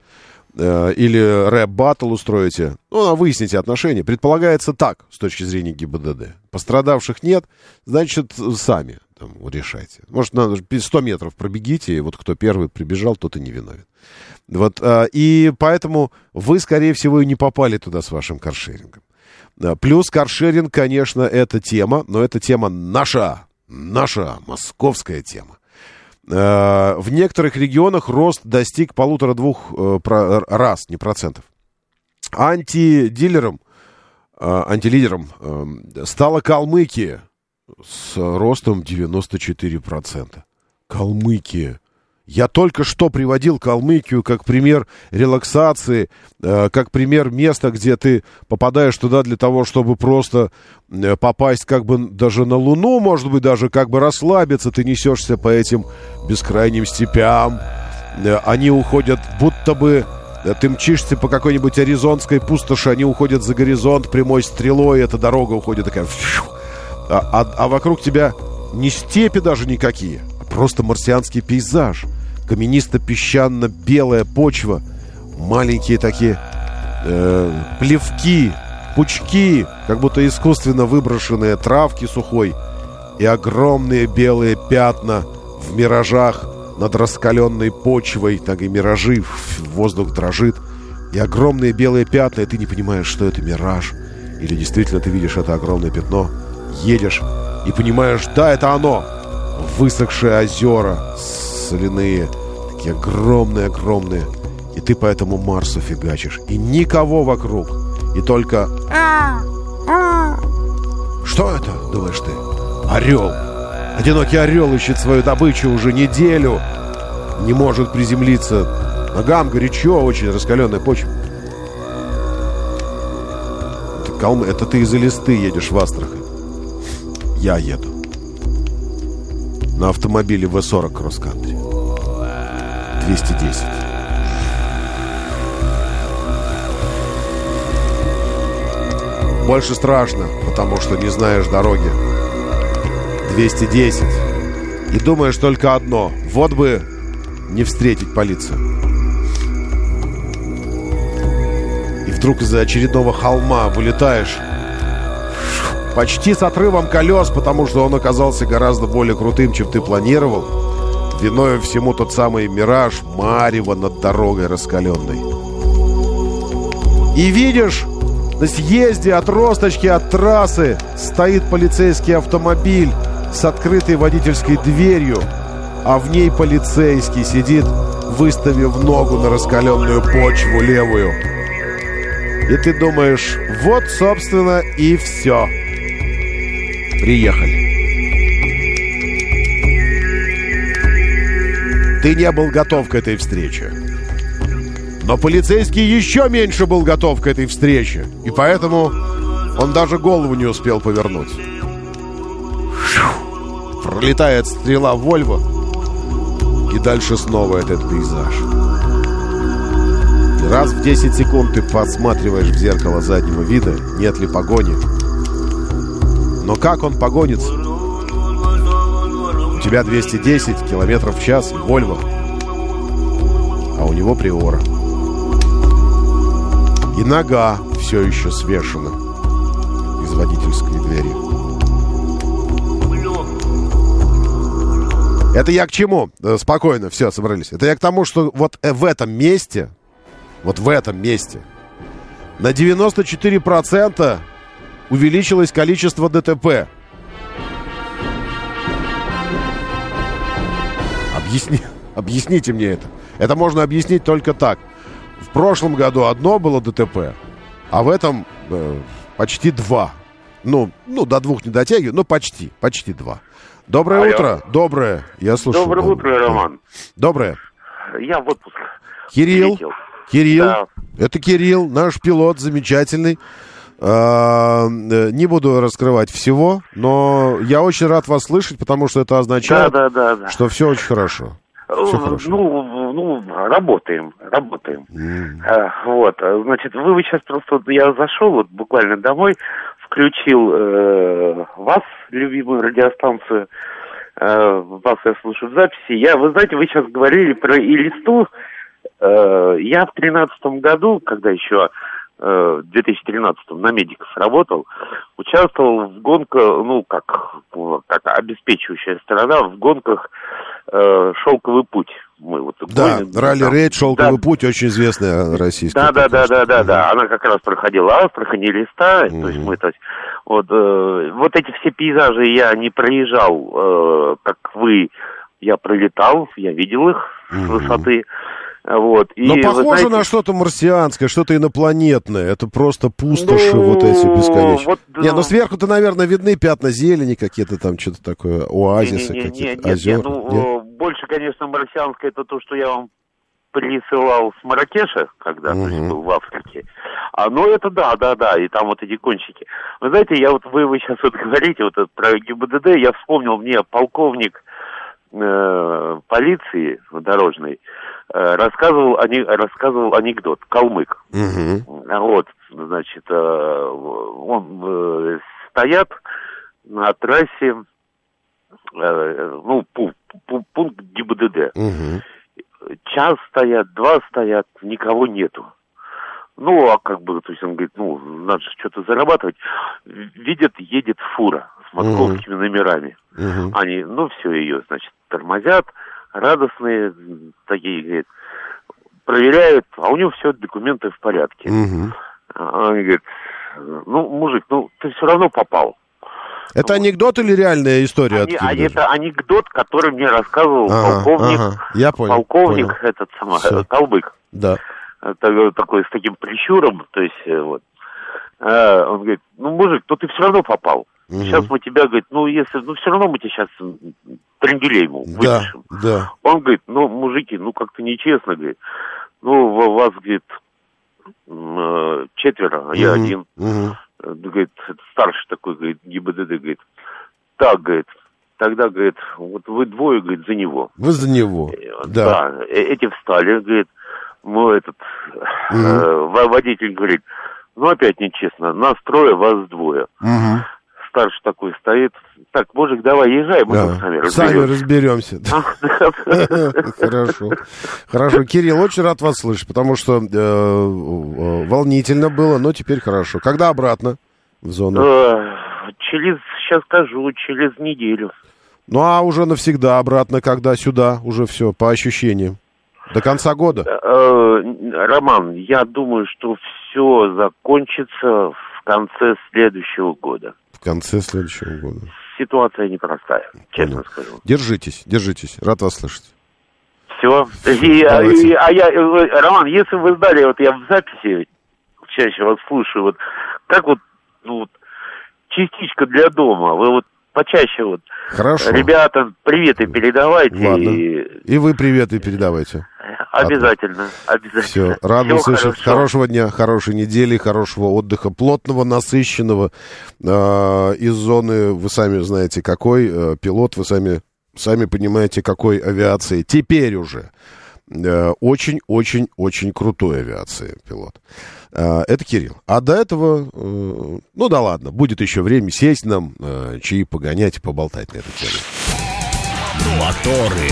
э, или рэп-баттл устроите, ну, а выясните отношения. Предполагается так, с точки зрения ГИБДД. Пострадавших нет, значит, сами там, решайте. Может, надо 100 метров пробегите, и вот кто первый прибежал, тот и не виновен. Вот, э, и поэтому вы, скорее всего, и не попали туда с вашим каршерингом. Да, Плюс каршеринг, конечно, это тема, но это тема наша, наша московская тема. Э, В некоторых регионах рост достиг полутора-двух э, раз, не процентов. Антидилером, антилидером э, стала Калмыкия с ростом 94%. Калмыкия. Я только что приводил Калмыкию как пример релаксации, э, как пример места, где ты попадаешь туда для того, чтобы просто э, попасть как бы даже на Луну, может быть, даже как бы расслабиться. Ты несешься по этим бескрайним степям. Э, они уходят будто бы... Ты мчишься по какой-нибудь аризонской пустоши, они уходят за горизонт прямой стрелой, эта дорога уходит такая... А, а- а вокруг тебя не степи даже никакие, а просто марсианский пейзаж. Каменисто-песчано-белая почва, маленькие такие э, плевки, пучки, как будто искусственно выброшенные травки сухой, и огромные белые пятна в миражах над раскаленной почвой, так и миражи, воздух дрожит, и огромные белые пятна, и ты не понимаешь, что это мираж, или действительно ты видишь это огромное пятно, едешь и понимаешь, да, это оно, высохшие озера, соляные, такие огромные-огромные, и ты по этому Марсу фигачишь, и никого вокруг, и только... Что это, думаешь ты? Орел. Одинокий орел ищет свою добычу уже неделю. Не может приземлиться. Ногам горячо, очень раскаленная почва. Это, Калм... это ты из-за листы едешь в Астрахань. Я еду. На автомобиле В-40 кросс-кантри. 210. Больше страшно, потому что не знаешь дороги. 210. И думаешь только одно. Вот бы не встретить полицию. И вдруг из-за очередного холма вылетаешь. Почти с отрывом колес, потому что он оказался гораздо более крутым, чем ты планировал. Виною всему тот самый мираж Марева над дорогой раскаленной. И видишь, на съезде от Росточки, от трассы, стоит полицейский автомобиль с открытой водительской дверью, а в ней полицейский сидит, выставив ногу на раскаленную почву левую. И ты думаешь, вот, собственно, и все. Приехали. Ты не был готов к этой встрече. Но полицейский еще меньше был готов к этой встрече. И поэтому он даже голову не успел повернуть. Пролетает стрела Вольво. И дальше снова этот пейзаж. Раз в 10 секунд ты подсматриваешь в зеркало заднего вида, нет ли погони. Но как он погонится? У тебя 210 километров в час, Вольво. А у него Приора. И нога все еще свешена из водительской двери. Это я к чему? Э, Спокойно, все, собрались. Это я к тому, что вот э, в этом месте, вот в этом месте, на 94% увеличилось количество ДТП. Объясни, *laughs* объясните мне это. Это можно объяснить только так. В прошлом году одно было ДТП, а в этом э, почти два. Ну, ну, до двух не дотягиваю, но почти, почти два. Доброе Алло. утро. Доброе. Я слушаю. Доброе Доб- утро, Роман. Доброе. Я в отпуск. Кирилл. Летел. Кирилл. Да. Это Кирилл, наш пилот замечательный. Э, Не буду раскрывать всего, но я очень рад вас слышать, потому что это означает, да, да, да. что все очень хорошо. Все Э, хорошо. Ну, ну, работаем, работаем. Э, Вот, значит, вы, вы сейчас просто, я зашел вот буквально домой, включил э, вас, любимую радиостанцию, э, вас я слушаю в записи. Я, вы знаете, вы сейчас говорили про Илисту. Э, я в тринадцатом году, когда еще в 2013 на медиков работал, участвовал в гонках, ну, как, как обеспечивающая сторона в гонках э, «Шелковый путь». Мы вот Да, гоним, ралли-рейд, шелковый Да. путь, очень известная российская. Да, да, да, да, да, да. Она как раз проходила Астрахань и Листа. То есть мы, то есть, вот, э, вот эти все пейзажи я не проезжал, э, как вы. Я пролетал, я видел их с Мгм. высоты. Вот. И, Но похоже знаете, на что-то марсианское, что-то инопланетное. Это просто пустоши Ну, вот эти бесконечные. вот, Не, ну ну- сверху-то, наверное, видны пятна зелени какие-то там, что-то такое, оазисы не, не, не, какие-то, не, озера. не, ну, Нет? э, больше, конечно, марсианское это то, что я вам присылал с Маракеша, когда то есть, был в Африке. А, ну, это да, да, да, и там вот эти кончики. Вы знаете, я вот, вы, вы сейчас вот *laughs* говорите вот про ГИБДД, я вспомнил, мне полковник э, полиции дорожной э, рассказывал, ани, рассказывал анекдот, калмык. А Вот, значит, э, он э, стоят на трассе, э, ну, пу- пу- пункт ГИБДД. Мгм. Час стоят, два стоят, никого нету. Ну, а как бы, то есть он говорит, ну, надо же что-то зарабатывать. Видят, едет фура с московскими номерами. Мгм. Они, ну, все ее, значит, тормозят, радостные такие, говорит, проверяют, а у него все документы в порядке. Мгм. А Он говорит, ну, мужик, ну, ты все равно попал. Это анекдот или реальная история? Они- а это анекдот, который мне рассказывал Ага, полковник, ага. Я понял, полковник понял. этот самый, Всё. э, Колбык. Да. Это такой с таким прищуром, то есть э, вот. А, он говорит, ну, мужик, то ты все равно попал. Мгм. Сейчас мы тебя, говорит, ну, если, ну, все равно мы тебе сейчас трангелей ему Да, выпишем. да. Он говорит, ну, мужики, ну, как-то нечестно, говорит. Ну, вас, говорит, э, четверо, а я Мгм. один. Э, Говорит, старший такой, говорит, ГИБДД, говорит, так, говорит, тогда, говорит, вот вы двое, говорит, за него. Вы за него. Э, Да. э, эти встали, говорит, ну, этот э, Мгм. во- водитель говорит, ну, опять нечестно, нас трое, вас двое. Мгм. Старший такой стоит, так, мужик, давай, езжай, мы Да. сами Сами разберемся. разберемся. *laughs* Хорошо. Хорошо. Кирилл, очень рад вас слышать, потому что э, э, волнительно было, но теперь хорошо. Когда обратно в зону? Э, Через, сейчас скажу, через неделю. Ну, а уже навсегда обратно, когда сюда, уже все, по ощущениям. До конца года? Роман, я думаю, что все закончится в конце следующего года. В конце следующего года. Ситуация непростая, честно Понятно. скажу. Держитесь, держитесь. Рад вас слышать. Все. И, а, давайте. и- а я, э, Роман, если вы знали, вот я в записи чаще вас слушаю, вот как вот, ну, вот частичка для дома, вы вот почаще вот, Хорошо. ребята, приветы передавайте. Ладно. И И вы приветы передавайте. Обязательно, обязательно. Все, рад Всего был слышать. хорошо. Хорошего дня, хорошей недели, хорошего отдыха, плотного, насыщенного. Э, из зоны, вы сами знаете, какой э, пилот, вы сами, сами понимаете, какой авиации теперь уже э, очень-очень-очень крутой авиации пилот. Э, Это Кирилл. А до этого, э, ну да ладно, будет еще время сесть нам, э, чаи погонять и поболтать на эту тему. Моторы.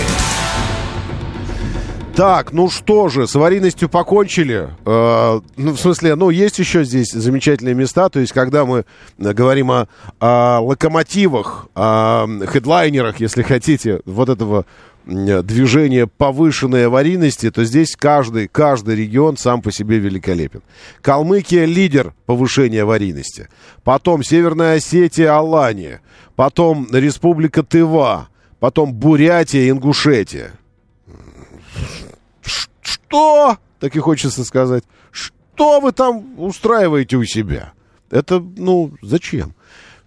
Так, ну что же, с аварийностью покончили. Э, ну, в смысле, ну, есть еще здесь замечательные места. То есть, когда мы э, говорим о, о локомотивах, о хедлайнерах, если хотите, вот этого м, движения повышенной аварийности, то здесь каждый, каждый регион сам по себе великолепен. Калмыкия лидер повышения аварийности. Потом Северная Осетия, Алания. Потом Республика Тыва. Потом Бурятия, Ингушетия. Что? Так и хочется сказать. Что вы там устраиваете у себя? Это, ну, зачем?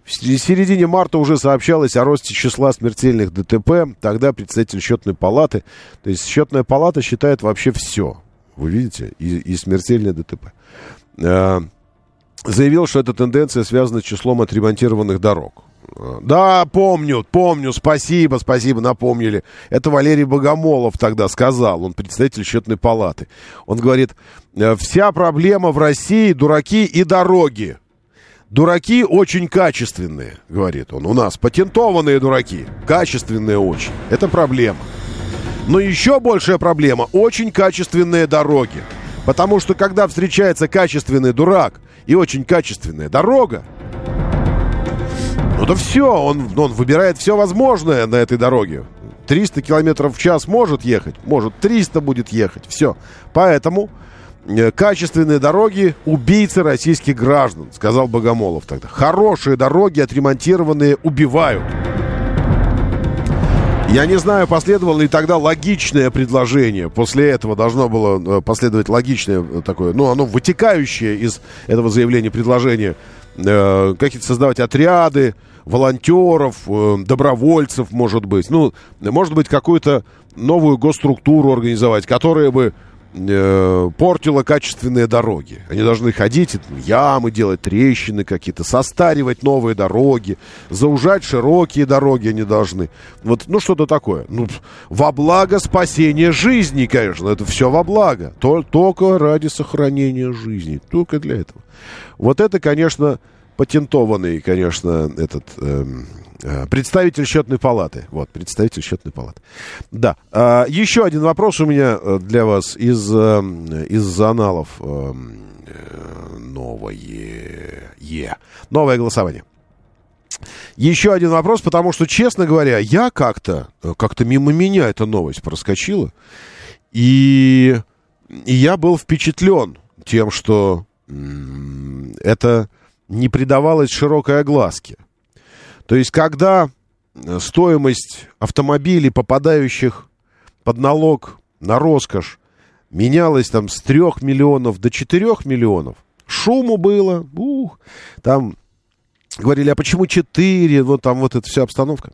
В середине марта уже сообщалось о росте числа смертельных ДТП. Тогда представитель счетной палаты, то есть счетная палата считает вообще все. Вы видите? И, и смертельное ДТП. Э, заявил, что эта тенденция связана с числом отремонтированных дорог. Да, помню, помню, спасибо, спасибо, напомнили. Это Валерий Богомолов тогда сказал, он представитель счетной палаты. Он говорит, «Э, вся проблема в России дураки и дороги. Дураки очень качественные, говорит он. У нас патентованные дураки, качественные очень. Это проблема. Но еще большая проблема – очень качественные дороги. Потому что когда встречается качественный дурак и очень качественная дорога, то все, он, он выбирает все возможное на этой дороге. 300 километров в час может ехать, может 300 будет ехать, все. Поэтому э, качественные дороги – убийцы российских граждан, сказал Богомолов тогда. Хорошие дороги, отремонтированные, убивают. Я не знаю, последовало ли тогда логичное предложение. После этого должно было э, последовать логичное э, такое, ну, оно вытекающее из этого заявления предложение. Э, какие-то создавать отряды, волонтеров, э, добровольцев, может быть. Ну, может быть, какую-то новую госструктуру организовать, которая бы э, портила качественные дороги. Они должны ходить, и ямы делать, трещины какие-то, состаривать новые дороги, заужать широкие дороги они должны. Вот, ну, что-то такое. Ну, во благо спасения жизни, конечно, это все во благо. То- только ради сохранения жизни, только для этого. Вот это, конечно, патентованный, конечно, этот... эм, э, Представитель счетной палаты. Вот, представитель счетной палаты. Да. А, еще один вопрос у меня э, для вас из, эм, из аналов. эм, э, Новое. Е. Новое голосование. Еще один вопрос, потому что, честно говоря, я как-то, э, как-то мимо меня эта новость проскочила. И, и я был впечатлен тем, что это не придавалось широкой огласке. То есть, когда э, стоимость автомобилей, попадающих под налог на роскошь, менялась там с 3 миллионов до 4 миллионов, шуму было, ух, там говорили, а почему 4, вот там вот эта вся обстановка.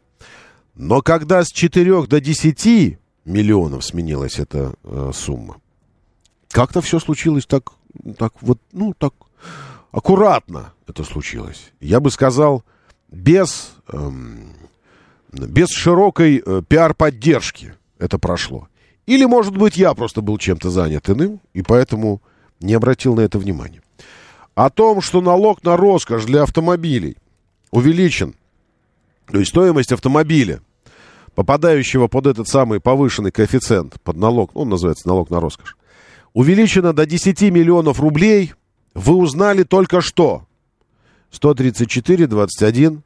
Но когда с 4 до 10 миллионов сменилась эта э, сумма, как-то все случилось так, так вот, ну, так аккуратно это случилось. Я бы сказал, без, эм, без широкой э, пиар-поддержки это прошло. Или, может быть, я просто был чем-то занят иным, и поэтому не обратил на это внимания. О том, что налог на роскошь для автомобилей увеличен, то есть стоимость автомобиля, попадающего под этот самый повышенный коэффициент, под налог, ну, он называется налог на роскошь, увеличена до 10 миллионов рублей, вы узнали только что. 134, 21,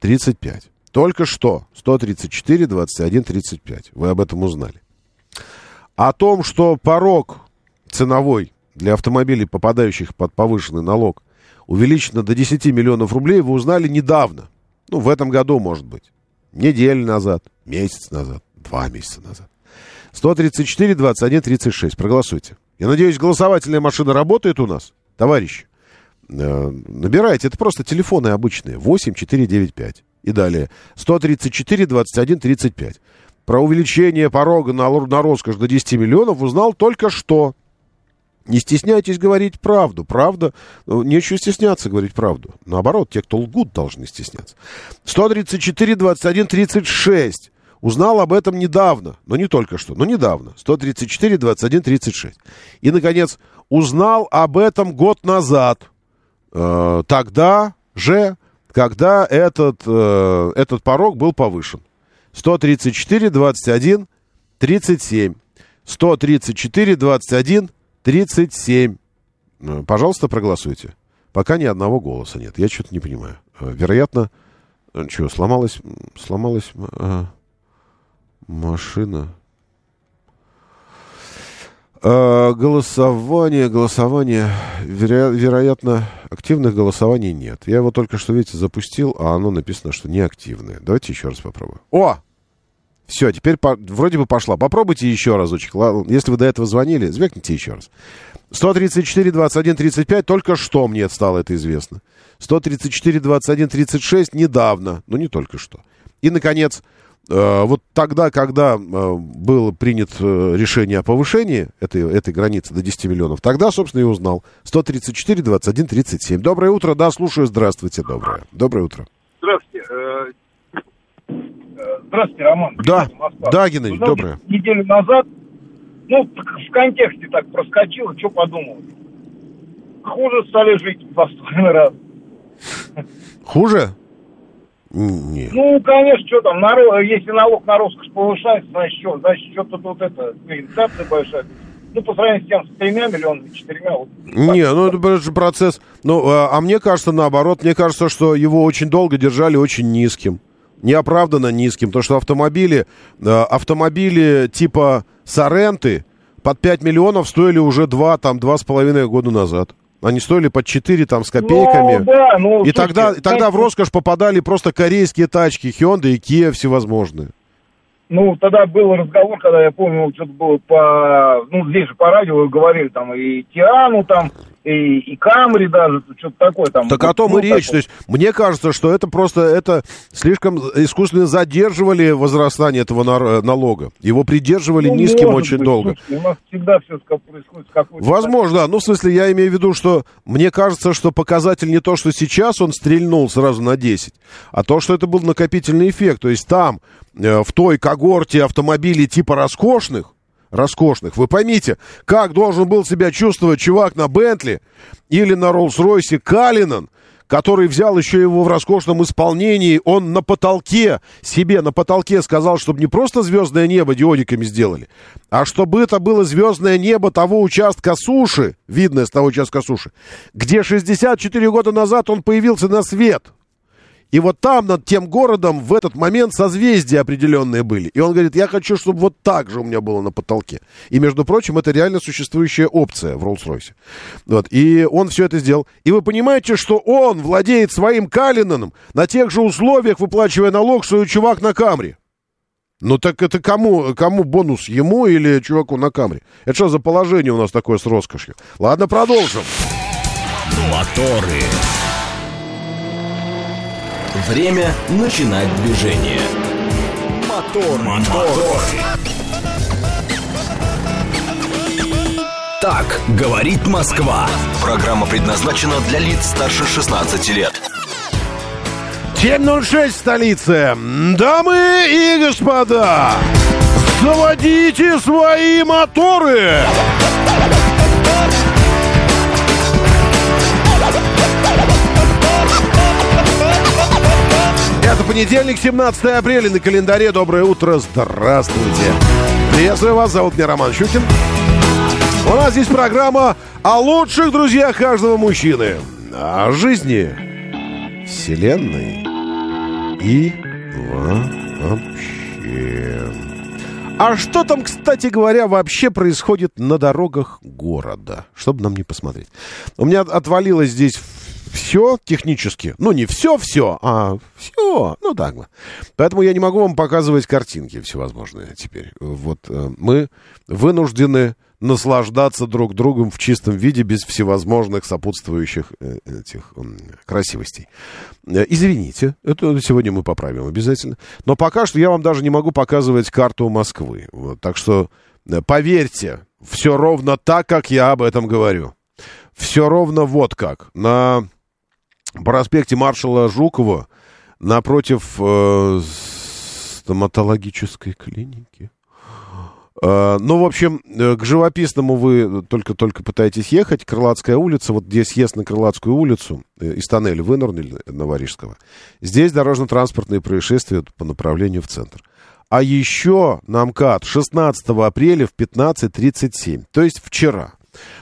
35. Только что. 134, 21, 35. Вы об этом узнали. О том, что порог ценовой для автомобилей, попадающих под повышенный налог, увеличено до 10 миллионов рублей, вы узнали недавно. Ну, в этом году, может быть. Неделю назад, месяц назад, два месяца назад. 134, 21, 36. Проголосуйте. Я надеюсь, голосовательная машина работает у нас, товарищи. Э, Набирайте, это просто телефоны обычные. 8 495. И далее. 134, 21, 35. Про увеличение порога на, на роскошь до 10 миллионов узнал только что. Не стесняйтесь говорить правду. Правда, ну, нечего стесняться говорить правду. Наоборот, те, кто лгут, должны стесняться. 134, 21, 36. Узнал об этом недавно, но не только что, но недавно. 134, 21, 36. И, наконец, узнал об этом год назад. Э, тогда же, когда этот, э, этот порог был повышен. 134, 21, 37. 134, 21, 37. Э, Пожалуйста, проголосуйте. Пока ни одного голоса нет. Я что-то не понимаю. Э, Вероятно, э, что, сломалась, сломалась э, машина. Э, голосование, голосование. Веро- вероятно, активных голосований нет. Я его только что, видите, запустил, а оно написано, что неактивное. Давайте еще раз попробуем. О! Все, теперь по- вроде бы пошла. Попробуйте еще разочек. Если вы до этого звонили, звякните еще раз. 134, 21, 35, только что мне стало это известно. 134, 21, 36 недавно, но не только что. И, наконец, вот тогда, когда э, было принято э, решение о повышении этой, этой границы до 10 миллионов, тогда, собственно, и узнал. 134, 21, 37. Доброе утро, да, слушаю, здравствуйте, доброе. Доброе утро. Здравствуйте. Э, э, Здравствуйте, Роман. Да, Москва. да, Геннадий, Вы доброе. Неделю назад, ну, в контексте так проскочило, что подумал. Хуже стали жить в последний раз. Хуже? Нет. Ну, конечно, что там, наро- если налог на роскошь повышается, значит, что, значит, что-то тут это, инфляция большая. Ну, по сравнению с тем, с тремя миллионами, четырьмя, вот. Не, ну это же процесс. Ну, а а мне кажется, наоборот, мне кажется, что его очень долго держали очень низким. Неоправданно низким. Потому что автомобили, э, автомобили типа Соренты под 5 миллионов стоили уже 2, там, 2,5 года назад. Они стоили под 4 там с копейками. Ну, да, ну, и слушайте, тогда, и тогда в роскошь попадали просто корейские тачки, Hyundai и Kia всевозможные. Ну, тогда был разговор, когда я помню, что-то было по... Ну, здесь же по радио говорили, там, и Тиану, там, и, и Камри даже, что-то такое там. Так о том и речь. такое. То есть, мне кажется, что это просто это слишком искусственно задерживали возрастание этого нар- налога. Его придерживали Ну, низким очень быть, долго. слушайте, у нас всегда все происходит с какой-то... Возможно, да. Ну, в смысле, я имею в виду, что мне кажется, что показатель не то, что сейчас он стрельнул сразу на 10, а то, что это был накопительный эффект. То есть там, э, в той когорте автомобилей типа роскошных, роскошных, вы поймите, как должен был себя чувствовать чувак на Бентли или на Роллс-Ройсе Калинан, который взял еще его в роскошном исполнении, он на потолке, себе на потолке сказал, чтобы не просто звездное небо диодиками сделали, а чтобы это было звездное небо того участка суши, видное с того участка суши, где 64 года назад он появился на свет. И вот там, над тем городом, в этот момент созвездия определенные были. И он говорит, я хочу, чтобы вот так же у меня было на потолке. И, между прочим, это реально существующая опция в Роллс-Ройсе. Вот. И он все это сделал. И вы понимаете, что он владеет своим Калинаном на тех же условиях, выплачивая налог, что и чувак на Камре. Ну так это кому, кому бонус? Ему или чуваку на Камре? Это что за положение у нас такое с роскошью? Ладно, продолжим. Моторы. Время начинать движение. Мотор, мотор. Так говорит Москва. Программа предназначена для лиц старше 16 лет. 7.06 в столице. Дамы и господа, заводите свои моторы. Это понедельник, 17 апреля на календаре. Доброе утро, здравствуйте. Приветствую вас, зовут меня Роман Щукин. У нас здесь программа о лучших друзьях каждого мужчины. О жизни, вселенной и вообще. А что там, кстати говоря, вообще происходит на дорогах города? Чтобы нам не посмотреть. У меня отвалилось здесь все технически. Ну, не все-все, а все. Ну, так бы. Поэтому я не могу вам показывать картинки всевозможные теперь. Вот э, мы вынуждены наслаждаться друг другом в чистом виде без всевозможных сопутствующих э, этих красивостей. Э, Извините, это сегодня мы поправим обязательно. Но пока что я вам даже не могу показывать карту Москвы. Вот, так что э, поверьте, все ровно так, как я об этом говорю. Все ровно вот как. На проспекте маршала Жукова напротив э, стоматологической клинике. Э, Ну, в общем, э, к живописному вы только-только пытаетесь ехать. Крылатская улица, вот здесь съезд на Крылатскую улицу, э, из тоннеля вынырнули Новорижского. Здесь дорожно-транспортные происшествия по направлению в центр. А еще на МКАД 16 апреля в 15.37, то есть вчера.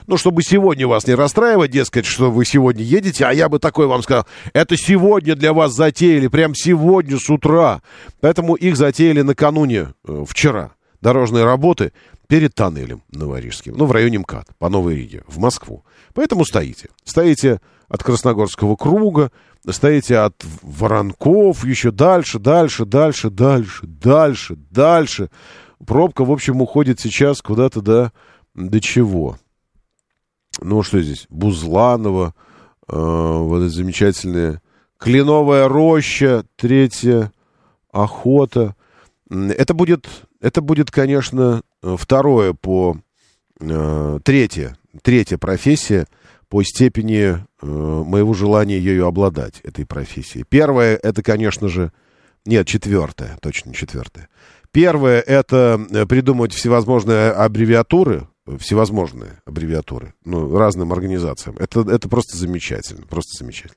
Ну, чтобы сегодня вас не расстраивать, дескать, что вы сегодня едете, а я бы такой вам сказал, это сегодня для вас затеяли, прям сегодня с утра. Поэтому их затеяли накануне, э, вчера дорожные работы перед тоннелем Новорижским, ну, в районе МКАД, по Новой Риге, в Москву. Поэтому стоите. Стоите от Красногорского круга, стоите от Воронков, еще дальше, дальше, дальше, дальше, дальше, дальше. Пробка, в общем, уходит сейчас куда-то до, до чего? Ну, что здесь? Бузланова, э, вот это замечательная Кленовая роща, третья охота. Это будет, это будет, конечно, э, второе по... э, третье, третья профессия по степени э, моего желания ею обладать, этой профессией. Первое, это, конечно же... Нет, четвертое, точно четвертое. Первое, это э, придумывать всевозможные аббревиатуры, всевозможные аббревиатуры, ну, разным организациям. Это, это просто замечательно, просто замечательно.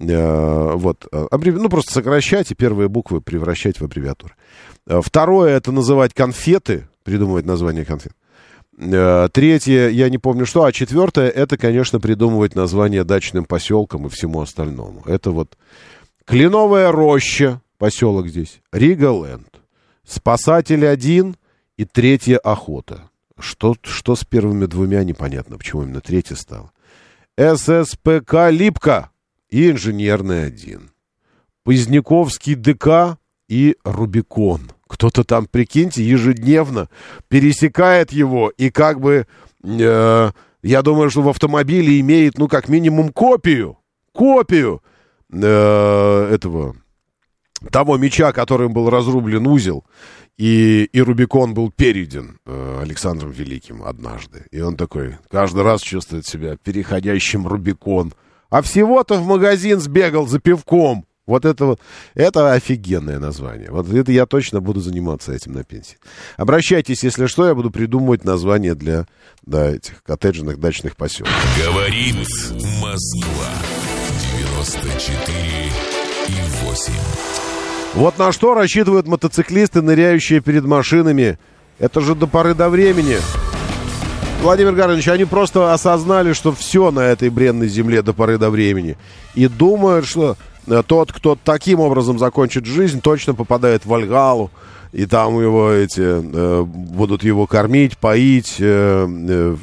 Э, вот, э, аббреви- ну, просто сокращать и первые буквы превращать в аббревиатуры. Э, Второе, это называть конфеты, придумывать название конфет. Третье, я не помню что, а четвертое, это, конечно, придумывать название дачным поселкам и всему остальному. Это вот Кленовая роща, поселок здесь, Ригаленд, Спасатель один и третья охота. Что, что с первыми двумя, непонятно, почему именно третья стала. ССПК Липка и инженерный один. Поздняковский ДК и Рубикон. Кто-то там, прикиньте, ежедневно пересекает его и как бы, э, я думаю, что в автомобиле имеет, ну, как минимум копию, копию э, этого, того меча, которым был разрублен узел, и, и Рубикон был перейден э, Александром Великим однажды. И он такой каждый раз чувствует себя переходящим Рубикон. А всего-то в магазин сбегал за пивком. Вот это вот, это офигенное название. Вот это я точно буду заниматься этим на пенсии. Обращайтесь, если что, я буду придумывать название для да, этих коттеджных дачных поселков. Говорит Москва. 94 и 8. Вот на что рассчитывают мотоциклисты, ныряющие перед машинами. Это же до поры до времени. Владимир Гарович, они просто осознали, что все на этой бренной земле до поры до времени. И думают, что э, тот, кто таким образом закончит жизнь, точно попадает в Вальгалу. И там его эти э, будут его кормить, поить, э,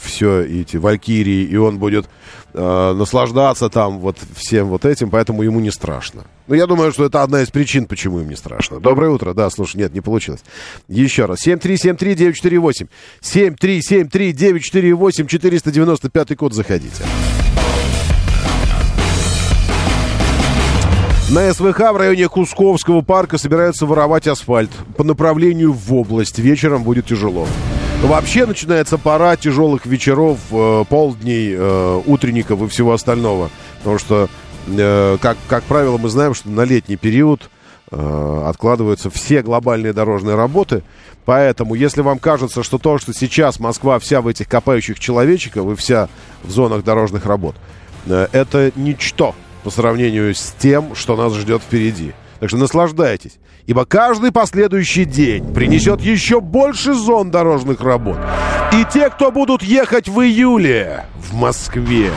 все эти валькирии, и он будет э, наслаждаться там вот всем вот этим, поэтому ему не страшно. Ну, я думаю, что это одна из причин, почему им не страшно. Доброе утро. Да, слушай, нет, не получилось. Еще раз. 7373948. 7373948. 495 код заходите. На СВХ в районе Кусковского парка собираются воровать асфальт по направлению в область. Вечером будет тяжело. Вообще начинается пора тяжелых вечеров, э, полдней, э, утренников и всего остального. Потому что, э, как, как правило, мы знаем, что на летний период э, откладываются все глобальные дорожные работы. Поэтому, если вам кажется, что то, что сейчас Москва вся в этих копающих человечиков и вся в зонах дорожных работ, э, это ничто по сравнению с тем, что нас ждет впереди. Так что наслаждайтесь, ибо каждый последующий день принесет еще больше зон дорожных работ. И те, кто будут ехать в июле в Москве,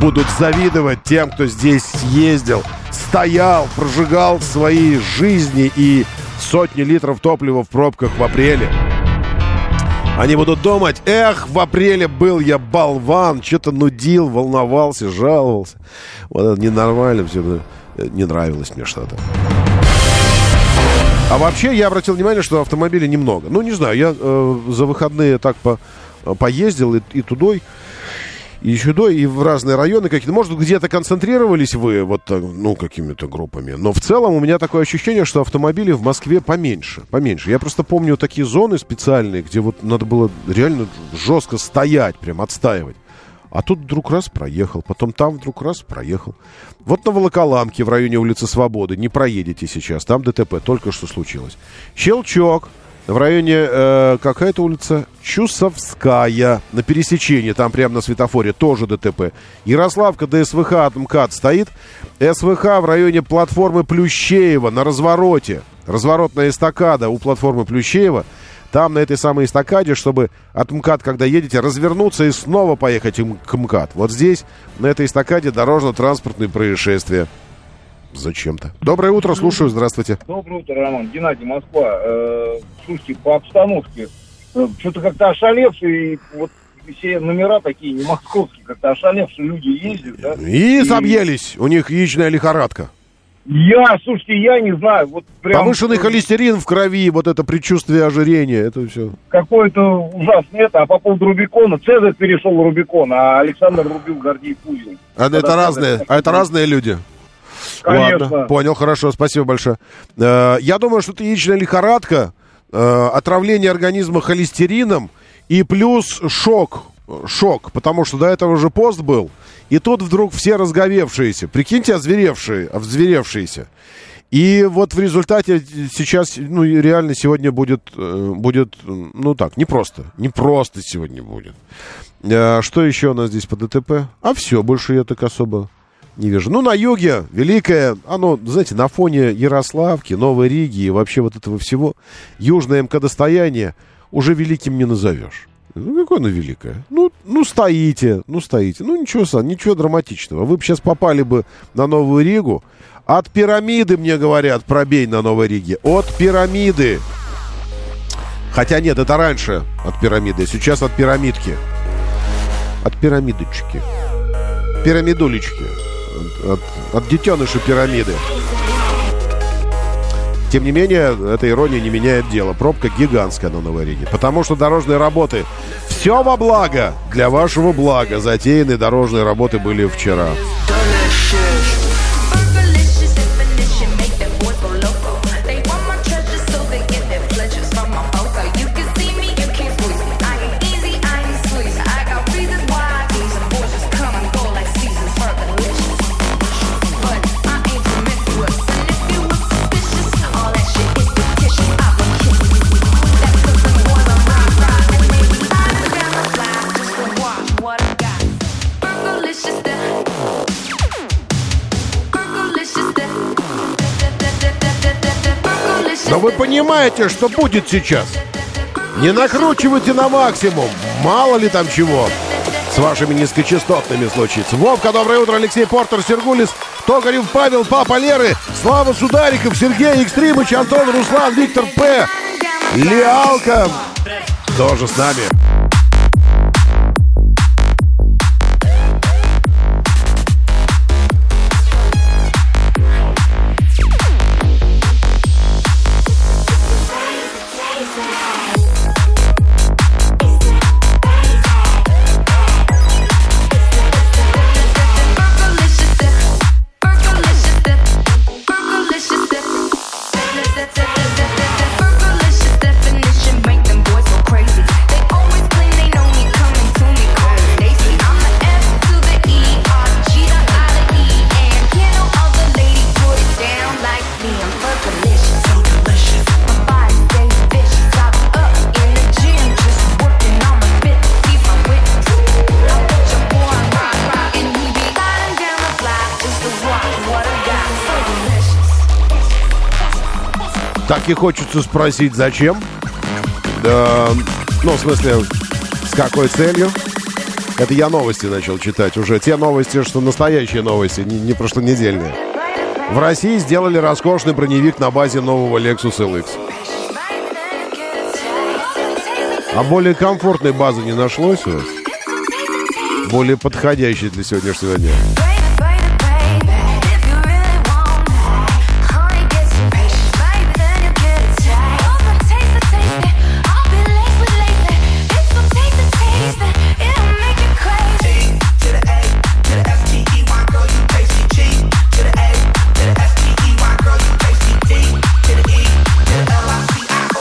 будут завидовать тем, кто здесь ездил, стоял, прожигал свои жизни и сотни литров топлива в пробках в апреле. Они будут думать, эх, в апреле был я болван, что-то нудил, волновался, жаловался. Вот это ненормально все, не нравилось мне что-то. А вообще я обратил внимание, что автомобилей немного. Ну, не знаю, я э, за выходные так по, поездил и, и тудой, и сюда, и в разные районы какие-то. Может, где-то концентрировались вы вот, так, ну, какими-то группами. Но в целом у меня такое ощущение, что автомобилей в Москве поменьше. Поменьше. Я просто помню такие зоны специальные, где вот надо было реально жестко стоять, прям отстаивать. А тут вдруг раз проехал, потом там вдруг раз проехал. Вот на Волоколамке в районе улицы Свободы не проедете сейчас, там ДТП только что случилось. Щелчок в районе, э, какая-то улица, Чусовская, на пересечении, там прямо на светофоре, тоже ДТП. Ярославка до СВХ от МКАД стоит. СВХ в районе платформы Плющеева на развороте. Разворотная эстакада у платформы Плющеева. Там, на этой самой эстакаде, чтобы от МКАД, когда едете, развернуться и снова поехать к МКАД. Вот здесь, на этой эстакаде, дорожно-транспортные происшествия. Зачем-то. Доброе утро, слушаю, здравствуйте. Доброе утро, Роман. Геннадий, Москва. Э, слушайте, по обстановке, э, что-то как-то ошалевшие, вот все номера такие, не московские, как-то ошалевшие люди ездят, да? И собьелись, у них яичная лихорадка. Я, слушайте, я не знаю, вот прям... Повышенный холестерин в крови, вот это предчувствие ожирения, это все. Какое-то ужасное это, а по поводу Рубикона, Цезарь перешел Рубикон, а Александр рубил Гордей Пузин. А это разные, а это разные люди. Конечно. Ладно, понял, хорошо, спасибо большое. Э, Я думаю, что это яичная лихорадка, э, отравление организма холестерином и плюс шок. Шок, потому что до этого уже пост был. И тут вдруг все разговевшиеся. Прикиньте, озверевшие, озверевшиеся. И вот в результате сейчас, ну, реально сегодня будет, э, будет, ну так, непросто. Непросто сегодня будет. Что еще у нас здесь по ДТП? А все, больше я так особо не вижу. Ну, на юге, Великое, оно, знаете, на фоне Ярославки, Новой Риги и вообще вот этого всего, южное МК-достояние уже великим не назовешь. Ну, какое оно великое? Ну, ну, стоите, ну, стоите. Ну, ничего, ничего драматичного. Вы бы сейчас попали бы на Новую Ригу. От пирамиды, мне говорят, пробей на Новой Риге. От пирамиды. Хотя нет, это раньше от пирамиды. Сейчас от пирамидки. От пирамидочки. Пирамидулечки. От, от, детеныша пирамиды. Тем не менее, эта ирония не меняет дело. Пробка гигантская на Новой Риге. Потому что дорожные работы все во благо, для вашего блага. Затеянные дорожные работы были вчера. Но вы понимаете, что будет сейчас? Не накручивайте на максимум. Мало ли там чего. С вашими низкочастотными случится. Вовка, доброе утро. Алексей Портер, Сергулис, Токарев, Павел, Папа Леры, Слава Судариков, Сергей Экстримыч, Антон, Руслан, Виктор П. Лиалка тоже с нами. Delicious. Так и хочется спросить, зачем? Да, ну, в смысле, с какой целью? Это я новости начал читать уже. Те новости, что настоящие новости, не, не прошлонедельные. В России сделали роскошный броневик на базе нового Lexus LX. А более комфортной базы не нашлось у вас? Более подходящей для сегодняшнего дня.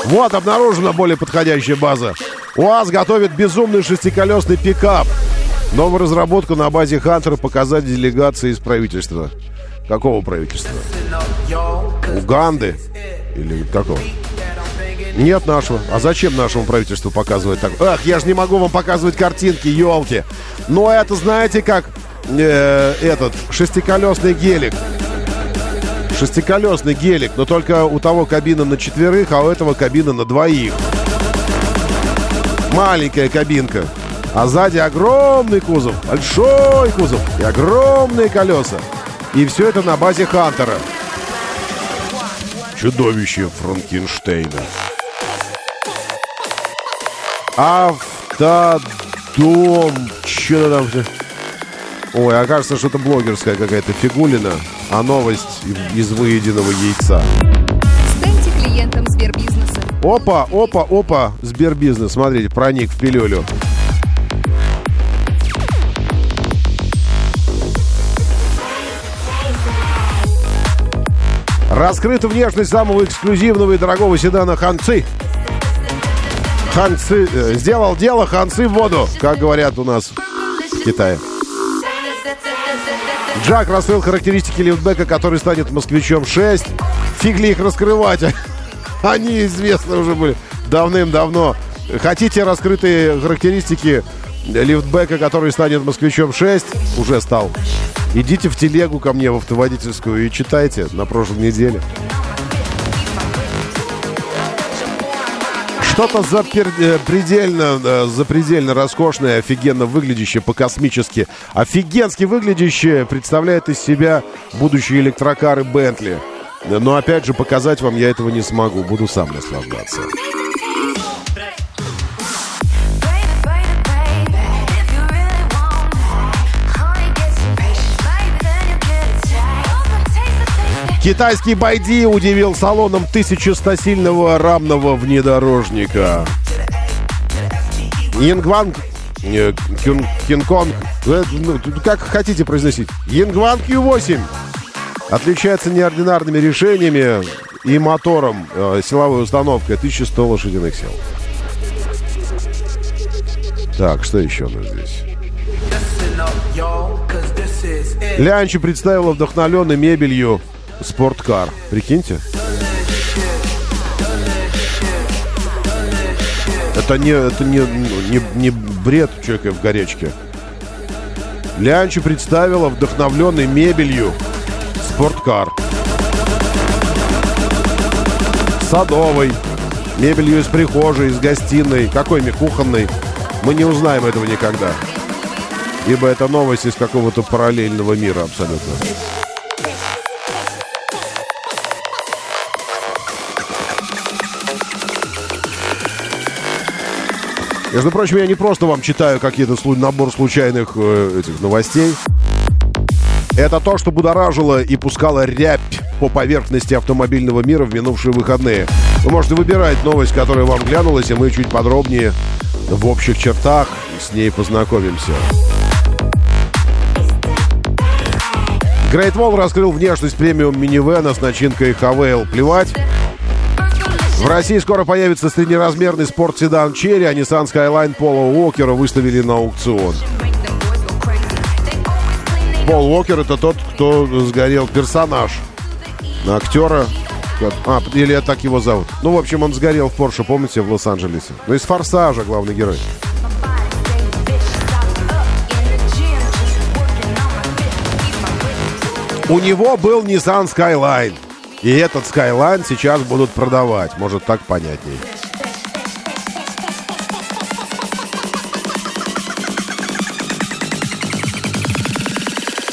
Вот, обнаружена более подходящая база. УАЗ готовит безумный шестиколесный пикап. Новую разработку на базе Хантера показать делегации из правительства. Какого правительства? Уганды? Или какого? Нет нашего. А зачем нашему правительству показывать так? Ах, я же не могу вам показывать картинки, елки. Ну, это знаете как э, этот шестиколесный гелик. Шестиколесный гелик, но только у того кабина на четверых, а у этого кабина на двоих. Маленькая кабинка. А сзади огромный кузов, большой кузов и огромные колеса. И все это на базе Хантера. Чудовище Франкенштейна. Автодом. Что там? Ой, окажется, что это блогерская какая-то фигулина, а новость из выеденного яйца. Станьте клиентом Сбербизнеса. Опа, опа, опа, Сбербизнес, смотрите, проник в пилюлю. Раскрыта внешность самого эксклюзивного и дорогого седана Ханцы. Ханцы, э, сделал дело, Ханцы в воду, как говорят у нас в Китае. Джак раскрыл характеристики лифтбека, который станет москвичом 6. Фиг ли их раскрывать? *laughs* Они известны уже были давным-давно. Хотите раскрытые характеристики лифтбека, который станет москвичом 6? Уже стал. Идите в телегу ко мне в автоводительскую и читайте на прошлой неделе. Что-то запер- э, предельно, э, запредельно роскошное, офигенно выглядящее по-космически, офигенски выглядящее представляет из себя будущие электрокары Бентли. Но опять же, показать вам я этого не смогу, буду сам наслаждаться. Китайский Байди удивил салоном 1100-сильного рамного внедорожника. Янгванг... э, Кинг-Конг... э, ну, как хотите произносить. Янгванг Q8 отличается неординарными решениями и мотором, э, силовой установкой 1100 лошадиных сил. Так, что еще у нас здесь? Лянчи представила вдохновленной мебелью спорткар. Прикиньте. Это не, это не, не, не бред человека в горячке. Лянчи представила вдохновленной мебелью спорткар. Садовой. Мебелью из прихожей, из гостиной. Какой ми- кухонной. Мы не узнаем этого никогда. Ибо это новость из какого-то параллельного мира абсолютно. Между прочим, я не просто вам читаю какие-то слу- набор случайных э, этих новостей. Это то, что будоражило и пускало рябь по поверхности автомобильного мира в минувшие выходные. Вы можете выбирать новость, которая вам глянулась, и мы чуть подробнее в общих чертах с ней познакомимся. Great Wall раскрыл внешность премиум минивэна с начинкой Хавейл. Плевать. В России скоро появится среднеразмерный спортседан Черри, а Nissan Skyline Пола Уокера выставили на аукцион. Пол Уокер это тот, кто сгорел персонаж. Актера. А, или так его зовут. Ну, в общем, он сгорел в Порше, помните, в Лос-Анджелесе. Ну, из Форсажа главный герой. У него был Nissan Skyline. И этот Skyline сейчас будут продавать. Может, так понятней.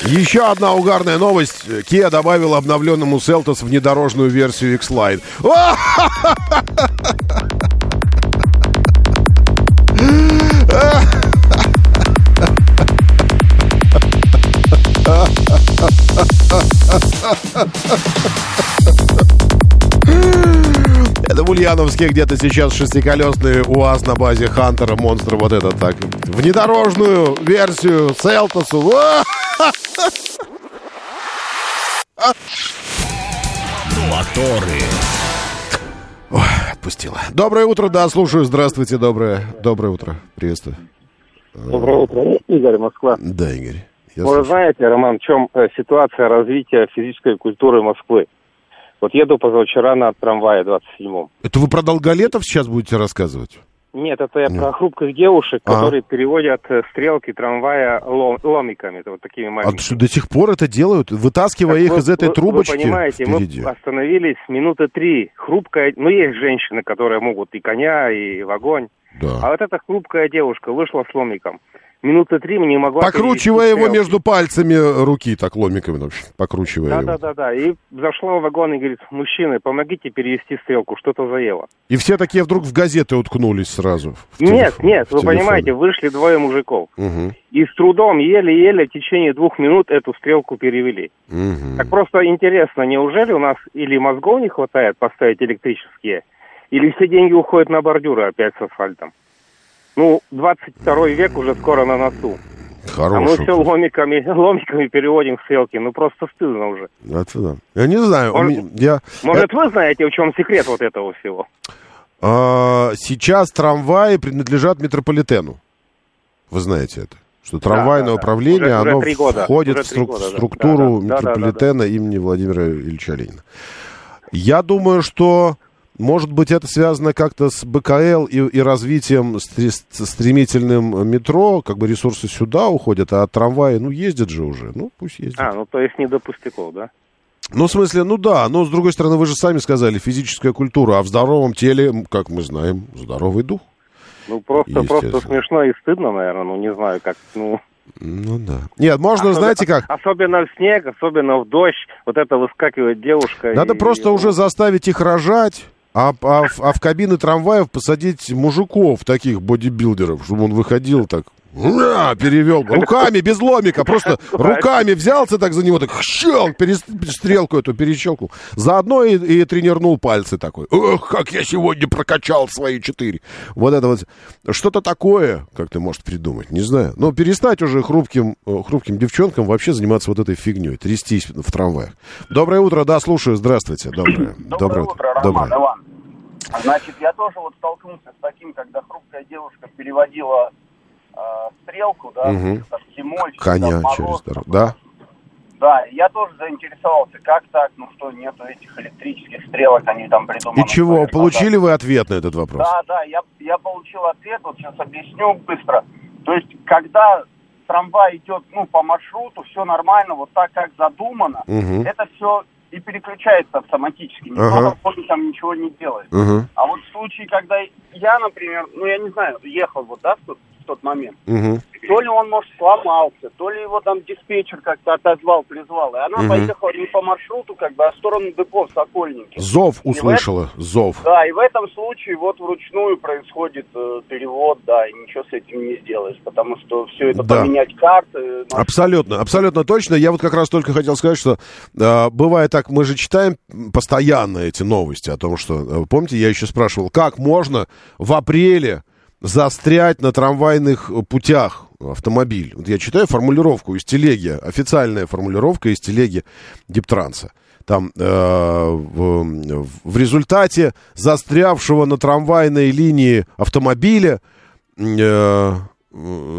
Еще одна угарная новость. Kia добавила обновленному Seltos внедорожную версию X-Line. Это *laughs* в Ульяновске где-то сейчас шестиколесный УАЗ на базе Хантера, монстра вот этот так. Внедорожную версию Селтосу. *laughs* Моторы. Ой, отпустила. Доброе утро, да, слушаю. Здравствуйте, доброе, доброе утро. Приветствую. Доброе утро, Игорь, Москва. Да, Игорь. я Вы слушаю. знаете, Роман, в чем э, ситуация развития физической культуры Москвы? Вот еду позавчера на трамвае 27-м. Это вы про долголетов сейчас будете рассказывать? Нет, это я Нет. про хрупких девушек, А. которые переводят э, стрелки трамвая лом- ломиками, это вот такими А маленькими. что, до сих пор это делают, вытаскивая Так их вы- из этой вы- трубочки Вы понимаете, впереди? мы остановились минуты три. Хрупкая, ну есть женщины, которые могут и коня, и в огонь. Да. А вот эта хрупкая девушка вышла с ломиком. Минуты три не могла... Покручивая его стрелки. между пальцами руки, так ломиками, в общем, покручивая Да, его. да, да, да. И зашла в вагон и говорит, мужчины, помогите перевести стрелку, что-то заело. И все такие вдруг в газеты уткнулись сразу. Нет, телефон- нет, вы телефоне. понимаете, вышли двое мужиков. Мгм, И с трудом, еле-еле, в течение двух минут эту стрелку перевели. мгм. Так просто интересно, неужели у нас или мозгов не хватает поставить электрические, или все деньги уходят на бордюры опять с асфальтом? Ну, 22 век уже скоро на носу. А мы Хороший. все ломиками, *laughs* ломиками переводим стрелки. Ну, просто стыдно уже. Это да. Я не знаю, Может- меня- я... Может, вы знаете, в чем секрет вот этого всего? А, сейчас трамваи принадлежат метрополитену. Вы знаете это? Что трамвайное да, да. управление, Уже- уже оно три года. входит Уже в стру- года, да. структуру Да, да, да, да, да, метрополитена имени Владимира Ильича Ленина. Я думаю, что, может быть, это связано как-то с БКЛ и, и развитием стремительным метро, как бы ресурсы сюда уходят, а трамваи, ну, ездят же уже, ну, пусть ездят. А, ну, то есть не до пустяков, да? Ну, в смысле, ну да, но с другой стороны, вы же сами сказали, физическая культура, а в здоровом теле, как мы знаем, здоровый дух. Ну, просто, просто смешно и стыдно, наверное, ну, не знаю, как, ну... Ну да. Нет, можно, Особенно- знаете как, Особенно в снег, особенно в дождь, вот это выскакивает девушка. надо и- просто ну, уже заставить их рожать, а, а а в кабины трамваев посадить мужиков, таких бодибилдеров, чтобы он выходил так, «Ура!» перевел, руками, без ломика, просто *laughs* руками взялся так за него, так щелк, перес- стрелку эту перещелкнул. Заодно и, и тренернул пальцы такой. Ох, как я сегодня прокачал свои четыре. Вот это вот. Что-то такое, как ты можешь придумать, не знаю. Но перестать уже хрупким, э, хрупким девчонкам вообще заниматься вот этой фигней, трястись в трамваях. Доброе утро, да, слушаю, здравствуйте. Доброе, Доброе утро, Роман, Доброе. Иван. Значит, я тоже вот столкнулся с таким, когда хрупкая девушка переводила стрелку, да, Мгм. там, зимой, Коня там, мороз, через дорогу. Да? Да, я тоже заинтересовался, как так, ну что, нету этих электрических стрелок, они там придуманы. И чего, наверное, получили вы ответ на этот вопрос? Да, да, я, я получил ответ, вот сейчас объясню быстро. То есть, когда трамвай идет, ну, по маршруту, все нормально, вот так, как задумано, Мгм. это все и переключается автоматически. Никто Ага. там ничего не делает. Мгм. А вот в случае, когда я, например, ну, я не знаю, ехал вот, да, в в тот момент, Мгм. то ли он, может, сломался, то ли его там диспетчер как-то отозвал, призвал, и она Мгм. поехала не по маршруту, как бы, а в сторону депо в Сокольники. Зов И в услышала, зов. да, и в этом случае вот вручную происходит э, перевод, да, и ничего с этим не сделаешь, потому что все это Да. поменять карты. маш- Абсолютно, абсолютно точно. Я вот как раз только хотел сказать, что э, бывает так, мы же читаем постоянно эти новости о том, что, э, помните, я еще спрашивал, как можно в апреле застрять на трамвайных э, путях автомобиль. Вот я читаю формулировку из телеги, официальная формулировка из телеги Диптранса. Там э, в, в результате застрявшего на трамвайной линии автомобиля э,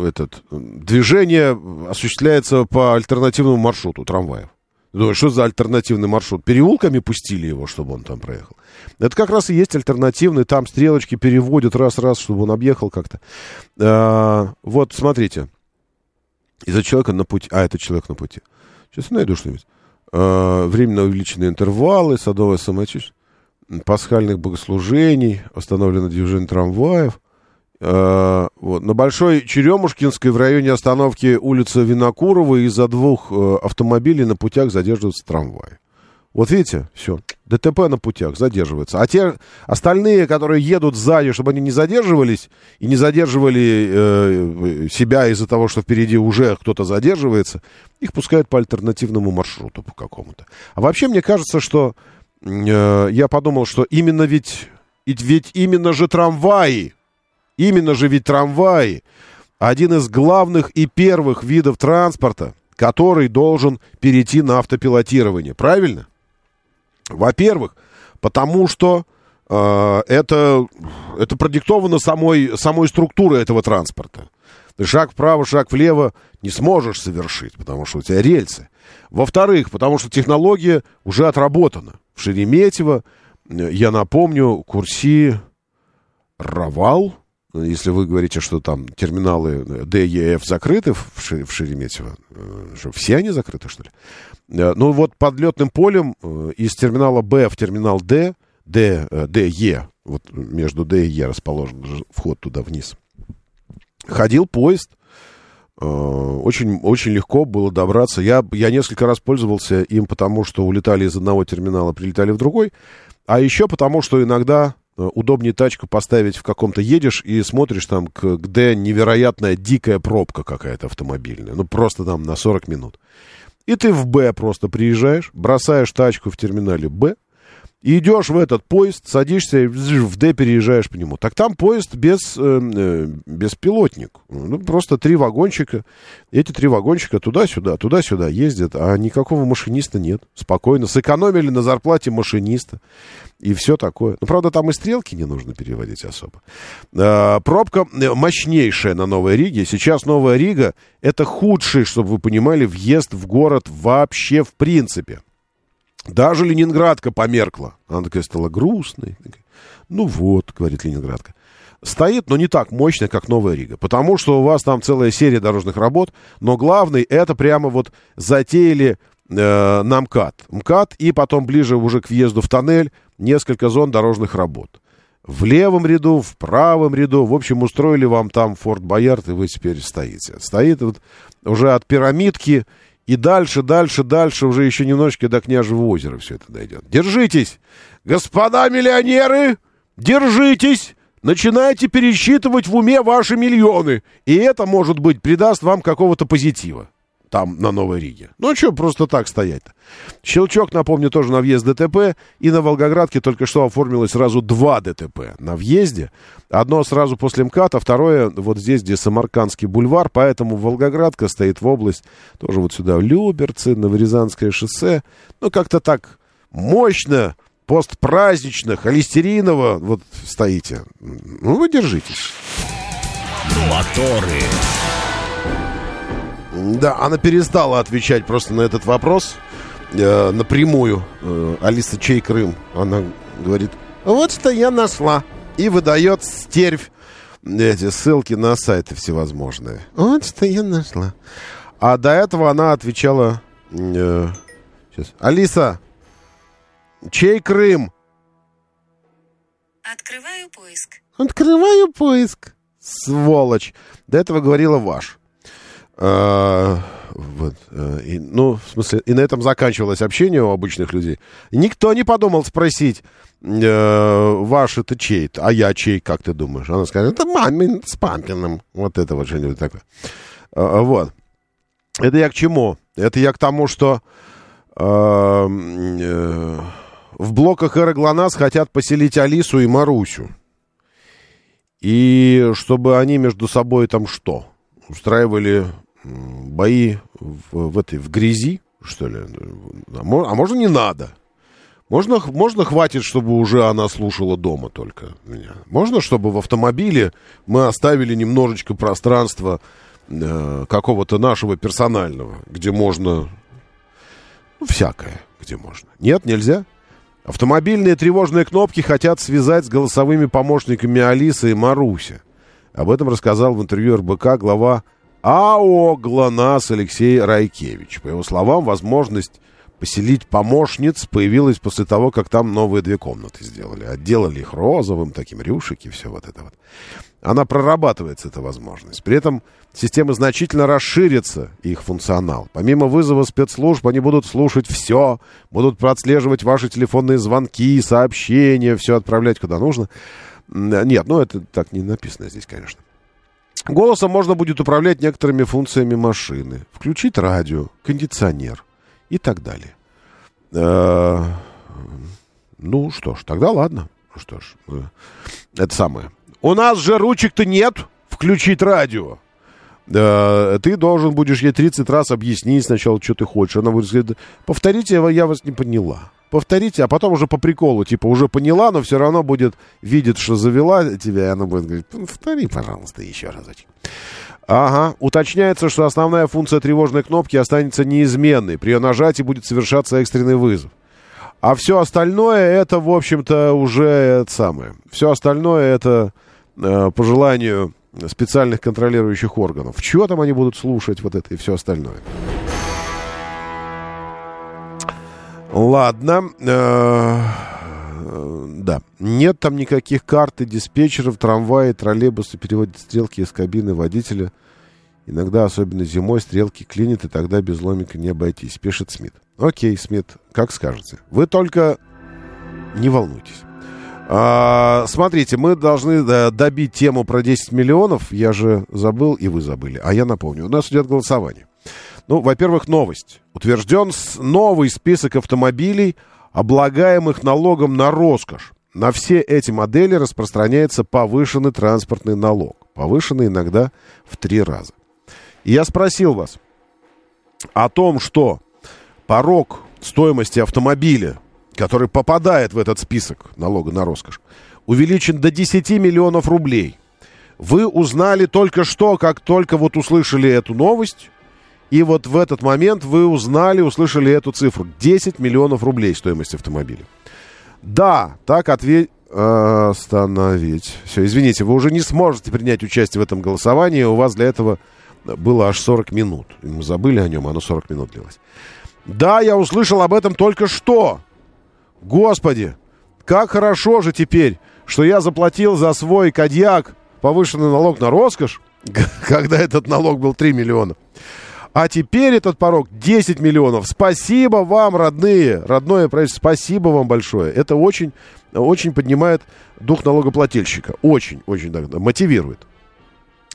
этот, движение осуществляется по альтернативному маршруту трамваев. Думаю, что за альтернативный маршрут? Переулками пустили его, чтобы он там проехал. Это как раз и есть альтернативный, там стрелочки переводят раз-раз, чтобы он объехал как-то. А, вот, смотрите. Из-за человека на пути... А, это человек на пути. Сейчас я найду что-нибудь. А, временно увеличенные интервалы, садовое самочувствие, пасхальных богослужений, остановлено движение трамваев. А, вот. На Большой Черемушкинской в районе остановки улицы Винокурова из-за двух э, автомобилей на путях задерживаются трамваи. Вот видите, все, ДТП на путях задерживается. А те остальные, которые едут сзади, чтобы они не задерживались и не задерживали э, себя из-за того, что впереди уже кто-то задерживается, их пускают по альтернативному маршруту по какому-то. А вообще мне кажется, что э, я подумал, что именно ведь, ведь именно же трамваи, именно же ведь трамваи, один из главных и первых видов транспорта, который должен перейти на автопилотирование. Правильно? Во-первых, потому что э, это, это продиктовано самой, самой структурой этого транспорта. Шаг вправо, шаг влево не сможешь совершить, потому что у тебя рельсы. Во-вторых, потому что технология уже отработана. В Шереметьево, э, я напомню, курси Равал, если вы говорите, что там терминалы Д, Е, Ф закрыты в, в Шереметьево, э, что, все они закрыты, что ли? Э, Ну, вот под летным полем э, из терминала Б в терминал Д, э, Д, Е, вот между Д и Е расположен же вход туда вниз, ходил поезд, очень, очень легко было добраться. Я, я несколько раз пользовался им, потому что улетали из одного терминала, прилетали в другой. А еще потому, что иногда удобнее тачку поставить в каком-то едешь и смотришь там, где невероятная дикая пробка какая-то автомобильная. Ну, просто там на 40 минут. И ты в Б просто приезжаешь, бросаешь тачку в терминале Б, идешь в этот поезд, садишься и в Д переезжаешь по нему. Так там поезд без, э, э, беспилотник. Ну, просто три вагончика. Эти три вагончика туда-сюда, туда-сюда ездят, а никакого машиниста нет. Спокойно. Сэкономили на зарплате машиниста. И все такое. Ну, правда, там и стрелки не нужно переводить особо. А, пробка э, мощнейшая на Новой Риге. Сейчас Новая Рига — это худший, чтобы вы понимали, въезд в город вообще в принципе. Даже Ленинградка померкла. Она такая стала грустной. Ну вот, говорит Ленинградка. Стоит, но не так мощно, как Новая Рига. Потому что у вас там целая серия дорожных работ. Но главный, это прямо вот затеяли э, на МКАД. МКАД и потом ближе уже к въезду в тоннель несколько зон дорожных работ. В левом ряду, в правом ряду. В общем, устроили вам там Форт Боярд, и вы теперь стоите. Стоит вот уже от пирамидки и дальше, дальше, дальше, уже еще немножечко до Княжего озера все это дойдет. Держитесь! Господа миллионеры, держитесь! Начинайте пересчитывать в уме ваши миллионы. И это, может быть, придаст вам какого-то позитива. Там, на Новой Риге. Ну, что просто так стоять-то? Щелчок, напомню, тоже на въезд ДТП. И на Волгоградке только что оформилось сразу два ДТП на въезде. Одно сразу после МКАДа, второе вот здесь, где Самаркандский бульвар. Поэтому Волгоградка стоит в область, тоже вот сюда, Люберцы, Новорязанское шоссе. Ну, как-то так мощно, постпразднично, холестериново вот стоите. Ну, вы держитесь. Моторы. Да, она перестала отвечать просто на этот вопрос э, напрямую. Э, Алиса Чей Крым. Она говорит, вот что я нашла. И выдает стервь эти ссылки на сайты всевозможные. Вот что я нашла. А до этого она отвечала... э, сейчас. Алиса, чей Крым? Открываю поиск. Открываю поиск. Сволочь. До этого говорила ваш. А, вот, а, и, ну, в смысле, и на этом заканчивалось общение у обычных людей. Никто не подумал спросить, э, ваш это чей а я чей, как ты думаешь? Она скажет, это мамин с папиным. Вот это вот что-нибудь такое. А, вот. Это я к чему? Это я к тому, что а, э, в блоках Эра ГЛОНАСС хотят поселить Алису и Марусю. И чтобы они между собой там что? Устраивали бои в, в этой, в грязи, что ли? А, мо- можно не надо? Можно, можно хватит, чтобы уже она слушала дома только меня? Можно, чтобы в автомобиле мы оставили немножечко пространства э, какого-то нашего персонального, где можно... Ну, всякое, где можно. Нет, нельзя? Автомобильные тревожные кнопки хотят связать с голосовыми помощниками Алисы и Маруся. Об этом рассказал в интервью РБК глава АО «ГЛОНАСС» Алексей Райкевич. По его словам, возможность поселить помощниц появилась после того, как там новые две комнаты сделали. Отделали их розовым, таким рюшики, все вот это вот. Она прорабатывается, эта возможность. При этом система значительно расширится, их функционал. Помимо вызова спецслужб, они будут слушать все, будут проотслеживать ваши телефонные звонки, сообщения, все отправлять куда нужно. Нет, ну это так не написано здесь, конечно. Голосом можно будет управлять некоторыми функциями машины. Включить радио, кондиционер и так далее. Э, Ну что ж, тогда ладно. Ну что ж, э, это самое. У нас же ручек-то нет включить радио. Э, Ты должен будешь ей 30 раз объяснить сначала, что ты хочешь. Она будет сказать, повторите, я вас не поняла. Повторите, а потом уже по приколу, типа, уже поняла, но все равно будет видеть, что завела тебя, и она будет говорить, повтори, пожалуйста, еще разочек. Ага, уточняется, что основная функция тревожной кнопки останется неизменной. При ее нажатии будет совершаться экстренный вызов. А все остальное это, в общем-то, уже это самое. Все остальное это э, по желанию специальных контролирующих органов. Чего там они будут слушать, вот это и все остальное. Ладно. э, э, да. Нет там никаких карт и диспетчеров, трамваи, троллейбусы переводят стрелки из кабины водителя. Иногда, особенно зимой, стрелки клинит, и тогда без ломика не обойтись, пишет Смит. Окей, Смит, как скажете. Вы только не волнуйтесь. А, смотрите, мы должны да, добить тему про 10 миллионов. Я же забыл, и вы забыли. А я напомню, у нас идет голосование. Ну, во-первых, новость. Утвержден новый список автомобилей, облагаемых налогом на роскошь. На все эти модели распространяется повышенный транспортный налог. Повышенный иногда в три раза. И я спросил вас о том, что порог стоимости автомобиля, который попадает в этот список налога на роскошь, увеличен до 10 миллионов рублей. Вы узнали только что, как только вот услышали эту новость, и вот в этот момент вы узнали, услышали эту цифру. 10 миллионов рублей стоимость автомобиля. Да, так ответь... Остановить. Все, извините, вы уже не сможете принять участие в этом голосовании. У вас для этого было аж 40 минут. Мы забыли о нем, оно 40 минут длилось. Да, я услышал об этом только что. Господи, как хорошо же теперь, что я заплатил за свой кадьяк повышенный налог на роскошь, *laughs* когда этот налог был 3 миллиона. А теперь этот порог 10 миллионов. Спасибо вам, родные, родное правительство, спасибо вам большое. Это очень, очень поднимает дух налогоплательщика. Очень, очень да, мотивирует.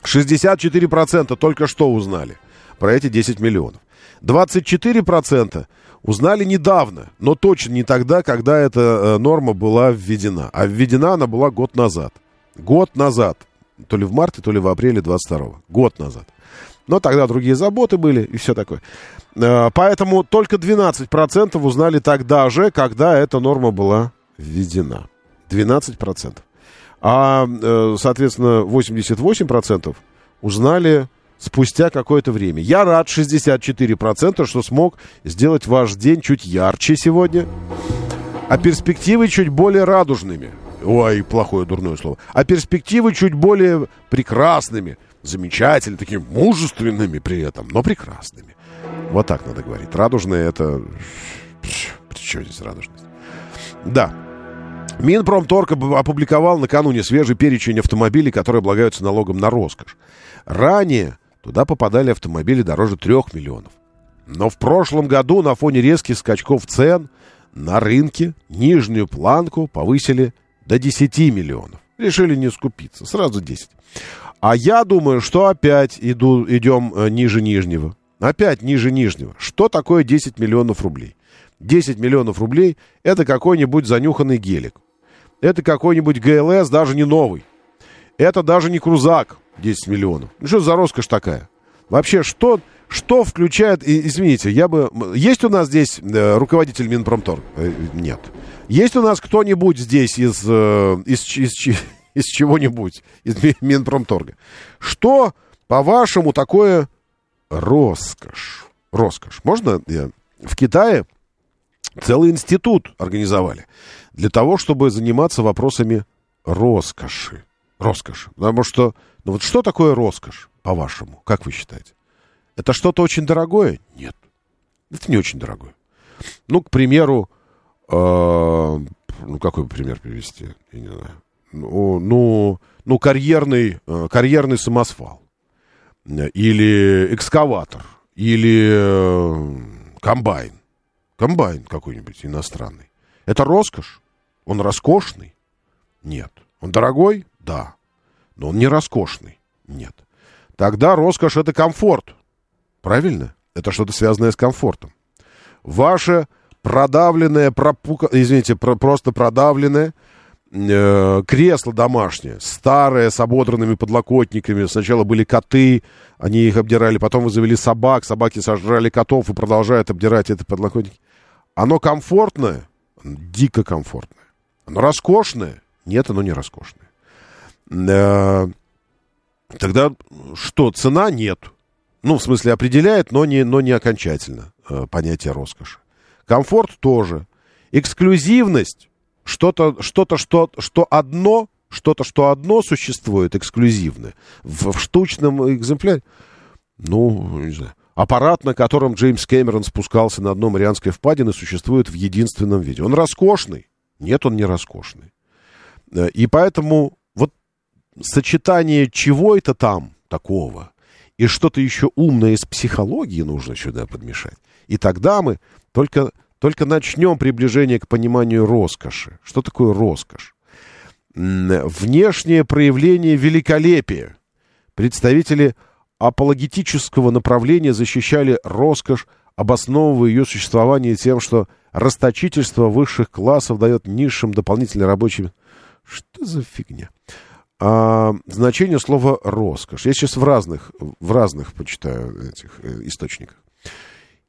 64% только что узнали про эти 10 миллионов. 24% узнали недавно, но точно не тогда, когда эта э, норма была введена. А введена она была год назад. Год назад. То ли в марте, то ли в апреле 22 Год назад. Но тогда другие заботы были и все такое. Э, Поэтому только 12% узнали тогда же, когда эта норма была введена. 12%. А, э, соответственно, 88% узнали спустя какое-то время. Я рад 64%, что смог сделать ваш день чуть ярче сегодня, а перспективы чуть более радужными. Ой, плохое дурное слово. А перспективы чуть более прекрасными, замечательными, такими мужественными при этом, но прекрасными. Вот так надо говорить. Радужные это... При здесь радужность? Да. Минпромторг опубликовал накануне свежий перечень автомобилей, которые облагаются налогом на роскошь. Ранее туда попадали автомобили дороже 3 миллионов. Но в прошлом году на фоне резких скачков цен на рынке нижнюю планку повысили до 10 миллионов. Решили не скупиться, сразу 10. А я думаю, что опять иду, идем э, ниже нижнего. Опять ниже нижнего. Что такое 10 миллионов рублей? 10 миллионов рублей – это какой-нибудь занюханный гелик. Это какой-нибудь ГЛС, даже не новый. Это даже не крузак 10 миллионов. Ну, что за роскошь такая? Вообще, что, что включает... Извините, я бы... Есть у нас здесь э, руководитель Минпромторг? Э, Нет. Есть у нас кто-нибудь здесь из, э, из, из, ч- из чего-нибудь, из Ми- Минпромторга? Что, по-вашему, такое роскошь? Роскошь. Можно я... В Китае целый институт организовали для того, чтобы заниматься вопросами роскоши. Роскоши. Потому что, ну вот что такое роскошь, по-вашему? Как вы считаете? Это что-то очень дорогое? Нет. Это не очень дорогое. Ну, к примеру, э, ну, какой пример привести? Я не знаю. Ну, ну, карьерный, э, карьерный самосвал. Или экскаватор. Или э, комбайн. Комбайн какой-нибудь иностранный. Это роскошь? Он роскошный? Нет. Он дорогой? Да. Но он не роскошный? Нет. Тогда роскошь это комфорт. Правильно? Это что-то связанное с комфортом. Ваше продавленное, пропука... извините, про- просто продавленное э, кресло домашнее, старое, с ободранными подлокотниками. Сначала были коты, они их обдирали, потом вы завели собак, собаки сожрали котов и продолжают обдирать это подлокотники. Оно комфортное, дико комфортное. Оно роскошное? Нет, оно не роскошное. Э, Тогда что, цена нет. Ну, в смысле, определяет, но не, но не окончательно э, понятие роскоши. Комфорт тоже. Эксклюзивность, что-то, что-то, что, что одно, что-то, что одно существует эксклюзивное в, в штучном экземпляре. Ну, не знаю. Аппарат, на котором Джеймс Кэмерон спускался на дно Марианской впадины, существует в единственном виде. Он роскошный? Нет, он не роскошный. Э, И поэтому вот сочетание чего это там такого и что-то еще умное из психологии нужно сюда подмешать. И тогда мы только, только начнем приближение к пониманию роскоши. Что такое роскошь? Внешнее проявление великолепия. Представители апологетического направления защищали роскошь, обосновывая ее существование тем, что расточительство высших классов дает низшим дополнительный рабочий... Что за фигня? А, значение слова роскошь. Я сейчас в разных, в разных почитаю этих э, источниках.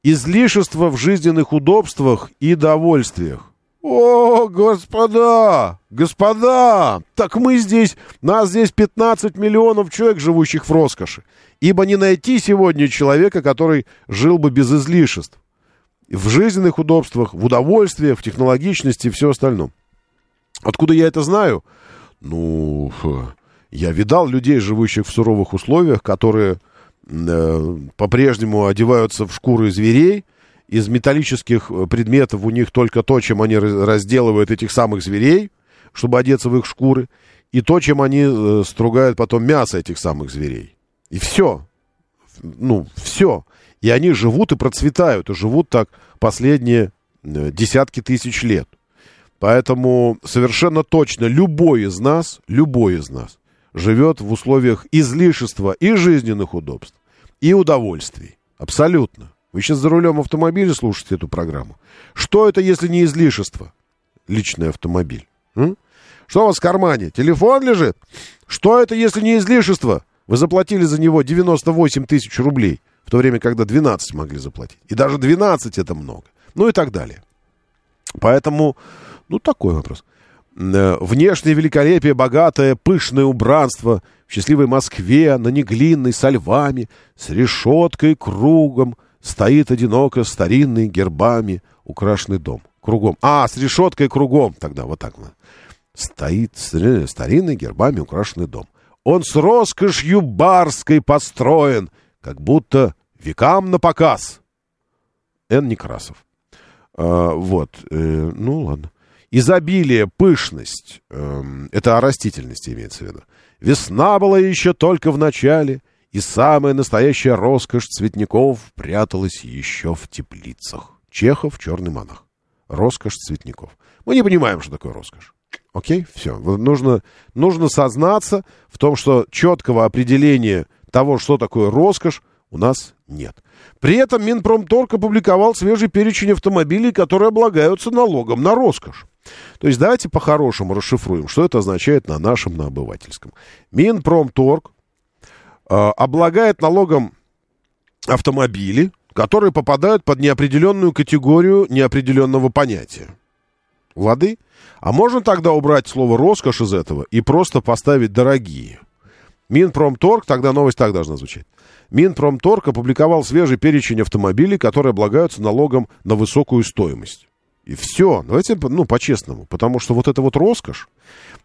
Излишество в жизненных удобствах и довольствиях. О, господа, господа, так мы здесь, нас здесь 15 миллионов человек, живущих в роскоши. Ибо не найти сегодня человека, который жил бы без излишеств. В жизненных удобствах, в удовольствиях, в технологичности и все остальном. Откуда я это знаю? Ну, я видал людей, живущих в суровых условиях, которые по-прежнему одеваются в шкуры зверей. Из металлических э, предметов у них только то, чем они раз- разделывают этих самых зверей, чтобы одеться в их шкуры, и то, чем они э, стругают потом мясо этих самых зверей. И все. Ну, все. И они живут и процветают, и живут так последние э, десятки тысяч лет. Поэтому совершенно точно любой из нас, любой из нас живет в условиях излишества и жизненных удобств, и удовольствий. Абсолютно. Вы сейчас за рулем автомобиля слушаете эту программу. Что это, если не излишество? Личный автомобиль. М? Что у вас в кармане? Телефон лежит? Что это, если не излишество? Вы заплатили за него 98 тысяч рублей, в то время, когда 12 могли заплатить. И даже 12 это много. Ну и так далее. Поэтому, ну, такой вопрос. Э, Внешнее великолепие, богатое, пышное убранство в счастливой Москве, на Неглинной, со львами, с решеткой кругом, стоит одиноко старинный гербами украшенный дом. Кругом. А, с решеткой кругом тогда, вот так. вот. Стоит старинный, старинный гербами украшенный дом. Он с роскошью барской построен, как будто векам на показ. Н. Некрасов. А, вот, э, ну ладно. Изобилие, пышность, эм, это о растительности имеется в виду. Весна была еще только в начале, и самая настоящая роскошь цветников пряталась еще в теплицах. Чехов, черный монах. Роскошь цветников. Мы не понимаем, что такое роскошь. Окей, все. Нужно, нужно сознаться в том, что четкого определения того, что такое роскошь, у нас нет. При этом Минпромторг опубликовал свежий перечень автомобилей, которые облагаются налогом на роскошь. То есть давайте по-хорошему расшифруем, что это означает на нашем, на обывательском. Минпромторг э, облагает налогом автомобили, которые попадают под неопределенную категорию неопределенного понятия. Лады? А можно тогда убрать слово «роскошь» из этого и просто поставить «дорогие»? Минпромторг, тогда новость так должна звучать. Минпромторг опубликовал свежий перечень автомобилей, которые облагаются налогом на высокую стоимость. И все. Давайте, ну, по-честному. Потому что вот это вот роскошь,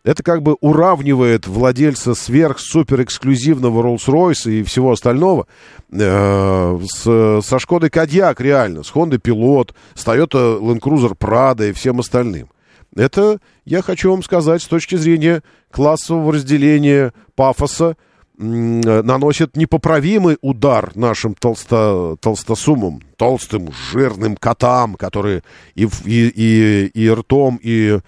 это как бы уравнивает владельца сверх-супер-эксклюзивного Rolls-Royce и всего остального э, с, со Шкодой Кадьяк реально, с Honda Pilot, с Toyota Land Cruiser и всем остальным. Это, я хочу вам сказать, с точки зрения классового разделения пафоса, наносит непоправимый удар нашим толсто, толстосумам, толстым, жирным котам, которые и, и, и, и ртом, и,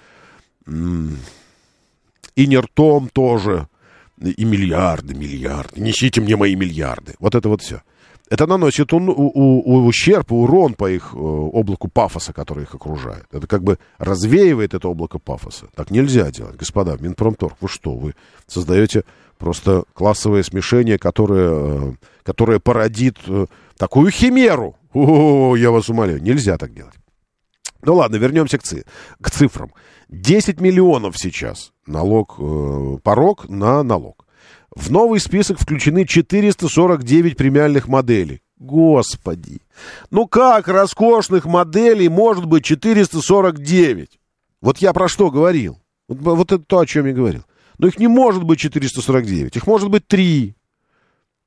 и не ртом тоже, и миллиарды, миллиарды. Несите мне мои миллиарды. Вот это вот все. Это наносит у- у- у- ущерб, урон по их э, облаку пафоса, который их окружает. Это как бы развеивает это облако пафоса. Так нельзя делать, господа. Минпромторг, вы что? Вы создаете просто классовое смешение, которое, э, которое породит э, такую химеру. О, я вас умоляю, нельзя так делать. Ну ладно, вернемся к, ци- к цифрам. 10 миллионов сейчас налог, порог на налог. В новый список включены 449 премиальных моделей. Господи. Ну как роскошных моделей может быть 449? Вот я про что говорил. Вот, вот это то, о чем я говорил. Но их не может быть 449. Их может быть 3.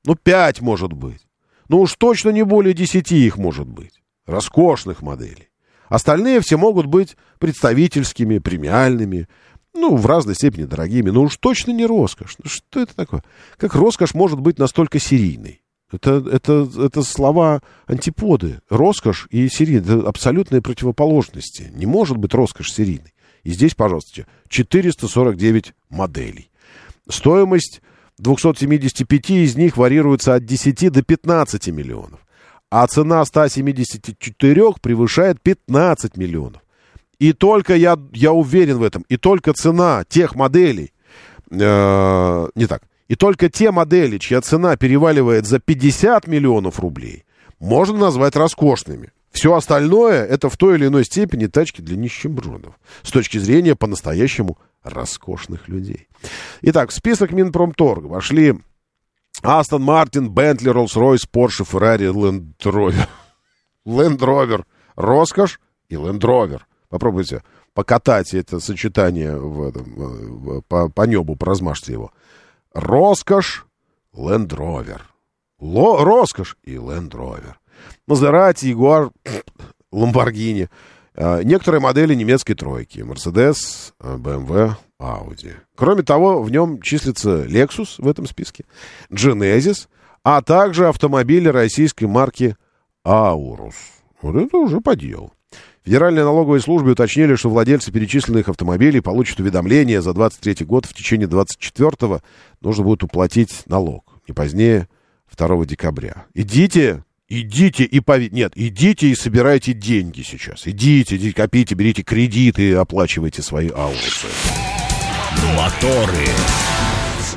Ну, 5 может быть. Ну уж точно не более 10 их может быть. Роскошных моделей. Остальные все могут быть представительскими, премиальными, ну, в разной степени дорогими, но уж точно не роскошь. Ну, что это такое? Как роскошь может быть настолько серийной? Это, это, это слова антиподы. Роскошь и серийность. Это абсолютные противоположности. Не может быть роскошь серийной. И здесь, пожалуйста, 449 моделей. Стоимость 275 из них варьируется от 10 до 15 миллионов. А цена 174 превышает 15 миллионов. И только я, я уверен в этом, и только цена тех моделей, э, не так, и только те модели, чья цена переваливает за 50 миллионов рублей, можно назвать роскошными. Все остальное это в той или иной степени тачки для нищебродов. С точки зрения по-настоящему роскошных людей. Итак, в список Минпромторга вошли Aston Martin, Bentley, Rolls-Royce, Porsche, Ferrari, Land Rover. Land Rover. Роскошь и Land Rover. Попробуйте покатать это сочетание в этом, в- по, по небу, поразмажьте его. Роскошь, Land Rover. Ло- роскошь и Land Rover. Мазерати, Ягуар, *clears throat* Ламборгини. А, Некоторые модели немецкой тройки. Мерседес, BMW, Audi. Кроме того, в нем числится Lexus в этом списке, Genesis, а также автомобили российской марки Aurus. Вот это уже по делу. Федеральной налоговой службе уточнили, что владельцы перечисленных автомобилей получат уведомление за 23 год в течение 24 нужно будет уплатить налог не позднее 2 декабря. Идите, идите и пови... Нет, идите и собирайте деньги сейчас. Идите, идите, копите, берите кредиты и оплачивайте свои аурусы. Моторы.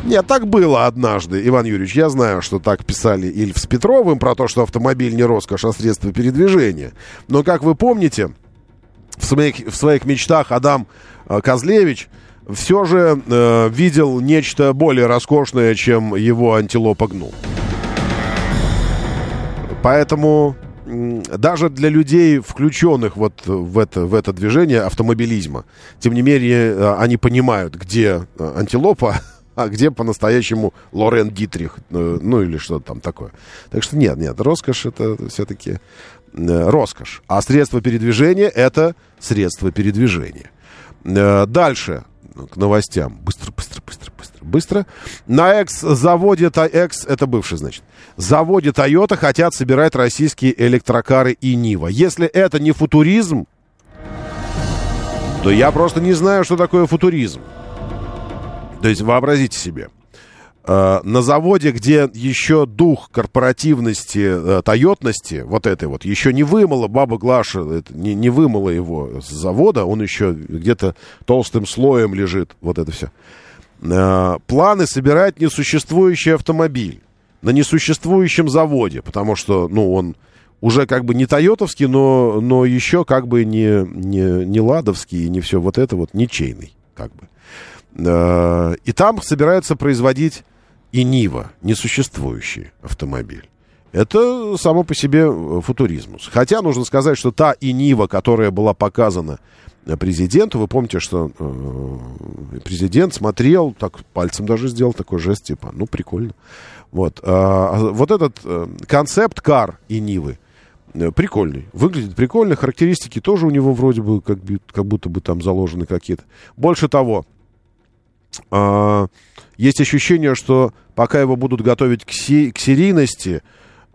Нет, так было однажды, Иван Юрьевич. Я знаю, что так писали Ильф с Петровым про то, что автомобиль не роскошь, а средство передвижения. Но, как вы помните, в своих, в своих мечтах Адам э, Козлевич все же э, видел нечто более роскошное, чем его антилопа гнул. Поэтому даже для людей, включенных вот в это, в это движение автомобилизма, тем не менее, э, они понимают, где э, антилопа, *laughs* а где по-настоящему Лорен Дитрих, э, ну или что-то там такое. Так что нет, нет, роскошь это все-таки э, роскошь. А средство передвижения это средство передвижения. Э, Дальше ну, к новостям. Быстро, быстро, быстро, быстро, быстро. На экс-заводе, экс, это бывший, значит, заводе Toyota хотят собирать российские электрокары и Нива. Если это не футуризм, то я просто не знаю, что такое футуризм. То есть вообразите себе, э, на заводе, где еще дух корпоративности, э, тойотности, вот этой вот, еще не вымыла баба Глаша, не, не вымыла его с завода, он еще где-то толстым слоем лежит, вот это все. Э, планы собирать несуществующий автомобиль на несуществующем заводе, потому что, ну, он уже как бы не тойотовский, но, но еще как бы не, не, не ладовский, и не все вот это вот, ничейный, как бы. Э, И там собираются производить и Нива, несуществующий автомобиль. Это само по себе э, футуризмус. Хотя нужно сказать, что та и Нива, которая была показана э, президенту, вы помните, что президент смотрел, так пальцем даже сделал такой жест, типа, ну, прикольно. Вот, А, вот этот концепт кар и Нивы, прикольный, выглядит прикольно, характеристики тоже у него вроде бы как, как будто бы там заложены какие-то. Больше того, а, есть ощущение, что пока его будут готовить к, се- к серийности,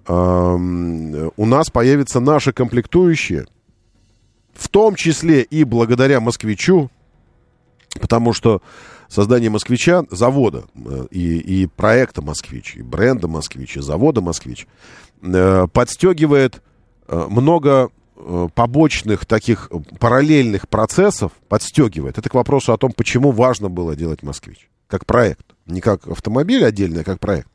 ам, у нас появятся наши комплектующие, в том числе и благодаря москвичу, потому что создание москвича, завода э, и, и проекта москвич, и бренда москвич, и завода москвич э, подстегивает э, много э, побочных таких э, параллельных процессов подстегивает. Это к вопросу о том, почему важно было делать «Москвич» как проект. Не как автомобиль отдельно, а как проект.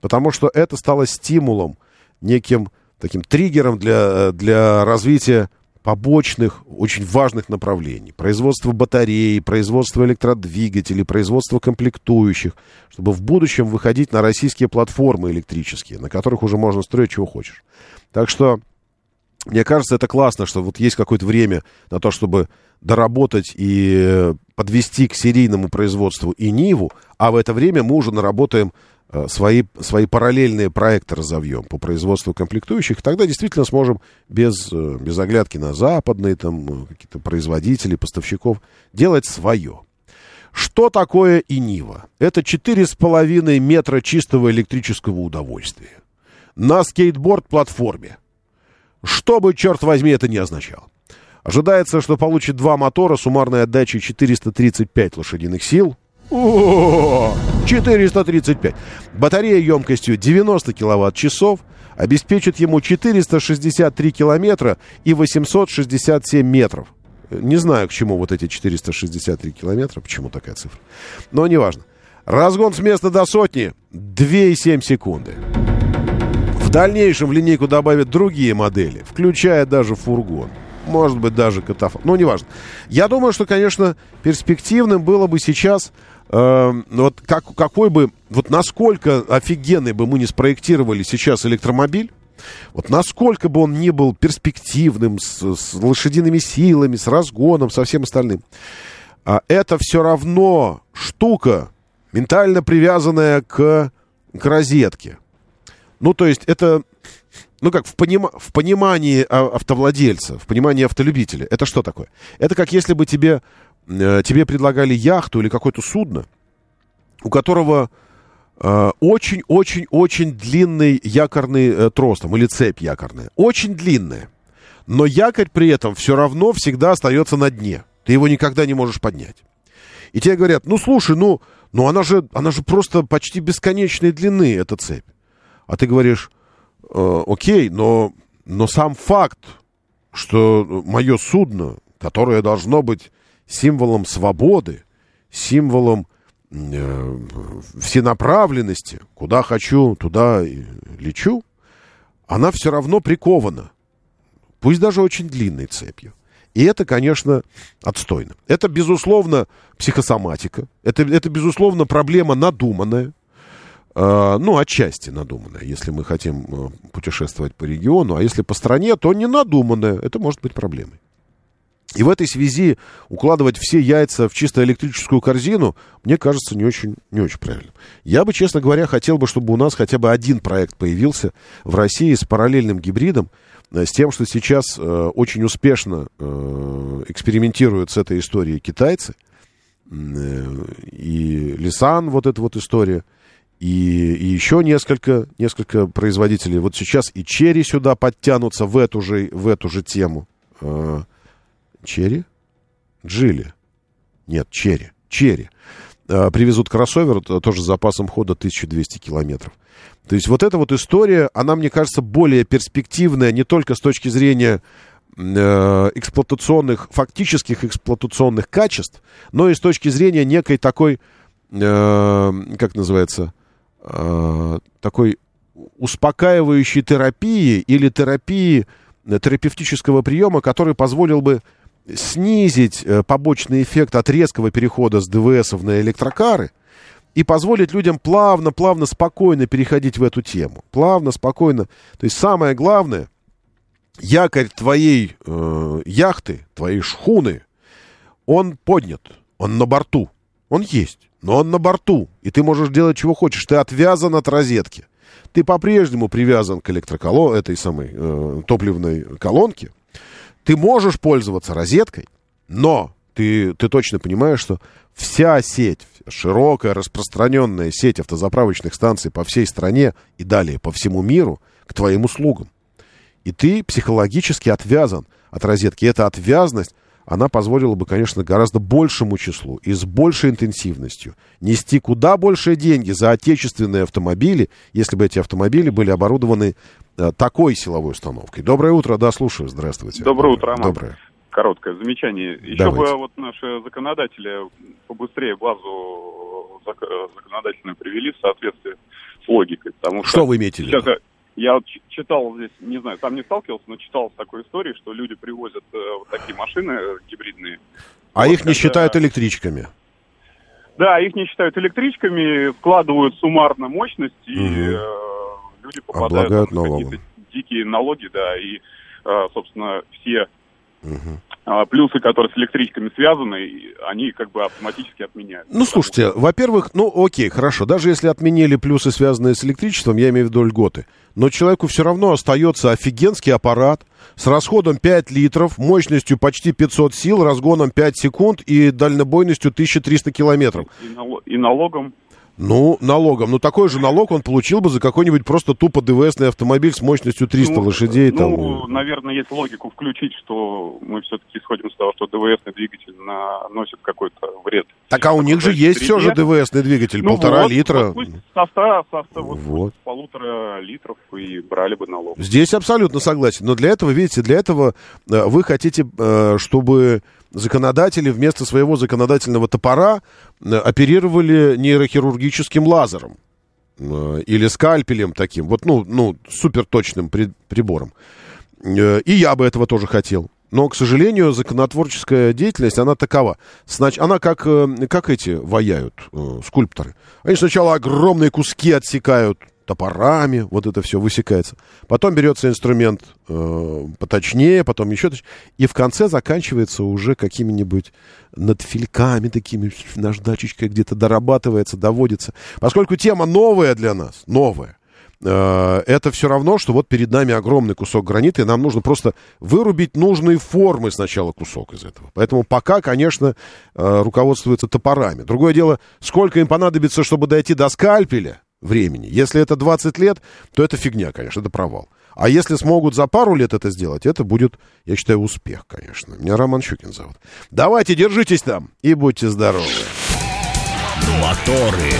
Потому что это стало стимулом, неким таким триггером для, для развития побочных, очень важных направлений. Производство батарей, производство электродвигателей, производство комплектующих, чтобы в будущем выходить на российские платформы электрические, на которых уже можно строить чего хочешь. Так что, мне кажется, это классно, что вот есть какое-то время на то, чтобы доработать и подвести к серийному производству и Ниву, а в это время мы уже наработаем э, свои, свои параллельные проекты разовьем по производству комплектующих, тогда действительно сможем без, э, без оглядки на западные там, э, какие-то производители, поставщиков делать свое. Что такое и Нива? Это 4,5 метра чистого электрического удовольствия. На скейтборд-платформе. Что бы, черт возьми, это не означало. Ожидается, что получит два мотора суммарной отдачей 435 лошадиных сил. О, 435. Батарея емкостью 90 киловатт-часов обеспечит ему 463 километра и 867 метров. Не знаю, к чему вот эти 463 километра, почему такая цифра. Но неважно. Разгон с места до сотни 2,7 секунды. В дальнейшем в линейку добавят другие модели, включая даже фургон может быть, даже катафалк. Ну, неважно. Я думаю, что, конечно, перспективным было бы сейчас, э, вот как, какой бы, вот насколько офигенный бы мы не спроектировали сейчас электромобиль, вот насколько бы он ни был перспективным, с, с лошадиными силами, с разгоном, со всем остальным, а это все равно штука, ментально привязанная к, к розетке. Ну, то есть это ну как, в, поним... в понимании а, автовладельца, в понимании автолюбителя, это что такое? Это как если бы тебе, э, тебе предлагали яхту или какое-то судно, у которого э, очень-очень-очень длинный якорный э, трос там, или цепь якорная. Очень длинная. Но якорь при этом все равно всегда остается на дне. Ты его никогда не можешь поднять. И тебе говорят, ну слушай, ну, ну она, же, она же просто почти бесконечной длины, эта цепь. А ты говоришь, э, окей, но, но сам факт, что мое судно, которое должно быть символом свободы, символом э, всенаправленности, куда хочу, туда лечу, она все равно прикована, пусть даже очень длинной цепью. И это, конечно, отстойно. Это, безусловно, психосоматика. Это, это безусловно, проблема надуманная. Э, ну, отчасти надуманная, если мы хотим э, путешествовать по региону, а если по стране, то не надуманная. Это может быть проблемой. И в этой связи укладывать все яйца в чисто электрическую корзину, мне кажется, не очень, не очень правильно. Я бы, честно говоря, хотел бы, чтобы у нас хотя бы один проект появился в России с параллельным гибридом, э, с тем, что сейчас э, очень успешно э, экспериментируют с этой историей китайцы. Э, и Лисан, вот эта вот история – и, и еще несколько, несколько производителей. Вот сейчас и черри сюда подтянутся в эту же, в эту же тему. А, черри? Джили. Нет, черри. Черри. А, привезут кроссовер, тоже с запасом хода 1200 километров. То есть вот эта вот история, она, мне кажется, более перспективная не только с точки зрения э, эксплуатационных, фактических эксплуатационных качеств, но и с точки зрения некой такой, э, как называется, э, такой успокаивающей терапии или терапии э, терапевтического приема, который позволил бы снизить э, побочный эффект от резкого перехода с ДВСов на электрокары и позволить людям плавно, плавно, спокойно переходить в эту тему. Плавно, спокойно. То есть самое главное, якорь твоей э, яхты, твоей шхуны, он поднят, он на борту, он есть но он на борту, и ты можешь делать, чего хочешь. Ты отвязан от розетки. Ты по-прежнему привязан к электроколо этой самой э, топливной колонке. Ты можешь пользоваться розеткой, но ты, ты точно понимаешь, что вся сеть, широкая распространенная сеть автозаправочных станций по всей стране и далее по всему миру к твоим услугам. И ты психологически отвязан от розетки. Эта отвязность она позволила бы, конечно, гораздо большему числу и с большей интенсивностью нести куда большие деньги за отечественные автомобили, если бы эти автомобили были оборудованы э, такой силовой установкой. Доброе утро, да, слушаю, здравствуйте. Доброе утро, Роман. Доброе. Короткое замечание. Еще Давайте. бы вот наши законодатели побыстрее базу зак- законодательную привели в соответствии с логикой. Потому что, Что вы имеете в виду? сейчас, Я вот читал здесь, не знаю, сам не сталкивался, но читал с такой историей, что люди привозят э, вот такие машины э, гибридные. А Вот их не когда- считают электричками. Да, их не считают электричками, складывают суммарно мощность, и Мгм. э, люди попадают Облагают там на какие-то дикие налоги, да, и, э, собственно, все Мгм. А, плюсы, которые с электричками связаны, они как бы автоматически отменяют. Ну, слушайте, во-первых, ну, окей, хорошо, даже если отменили плюсы, связанные с электричеством, я имею в виду льготы, но человеку все равно остается офигенский аппарат с расходом 5 литров, мощностью почти 500 сил, разгоном 5 секунд и дальнобойностью 1300 километров. И, нало- и налогом. Ну, налогом. Ну, такой же налог он получил бы за какой-нибудь просто тупо ДВСный автомобиль с мощностью 300 Ну, лошадей. Ну, там. наверное, есть логику включить, что мы все-таки исходим с того, что ДВСный двигатель наносит какой-то вред. Так а у них же есть все же ДВСный двигатель, Ну полтора вот, литра. вот пусть со ста- со ста- вот Вот. полутора литров и брали бы налог. Здесь абсолютно согласен. Но для этого, видите, для этого э, вы хотите, э, чтобы законодатели вместо своего законодательного топора э, оперировали нейрохирургическим лазером э, или скальпелем таким, вот, ну, ну суперточным при- прибором. Э, И я бы этого тоже хотел. Но, к сожалению, законотворческая деятельность, она такова. Снач... Она как, как эти ваяют, э, скульпторы. Они сначала огромные куски отсекают топорами, вот это все высекается. Потом берется инструмент э, поточнее, потом еще. И в конце заканчивается уже какими-нибудь надфильками такими, наждачечкой где-то дорабатывается, доводится. Поскольку тема новая для нас, новая, э, это все равно, что вот перед нами огромный кусок гранита, и нам нужно просто вырубить нужные формы сначала кусок из этого. Поэтому пока, конечно, э, руководствуется топорами. Другое дело, сколько им понадобится, чтобы дойти до скальпеля времени. Если это 20 лет, то это фигня, конечно, это провал. А если смогут за пару лет это сделать, это будет, я считаю, успех, конечно. Меня Роман Щукин зовут. Давайте, держитесь там и будьте здоровы. Моторы.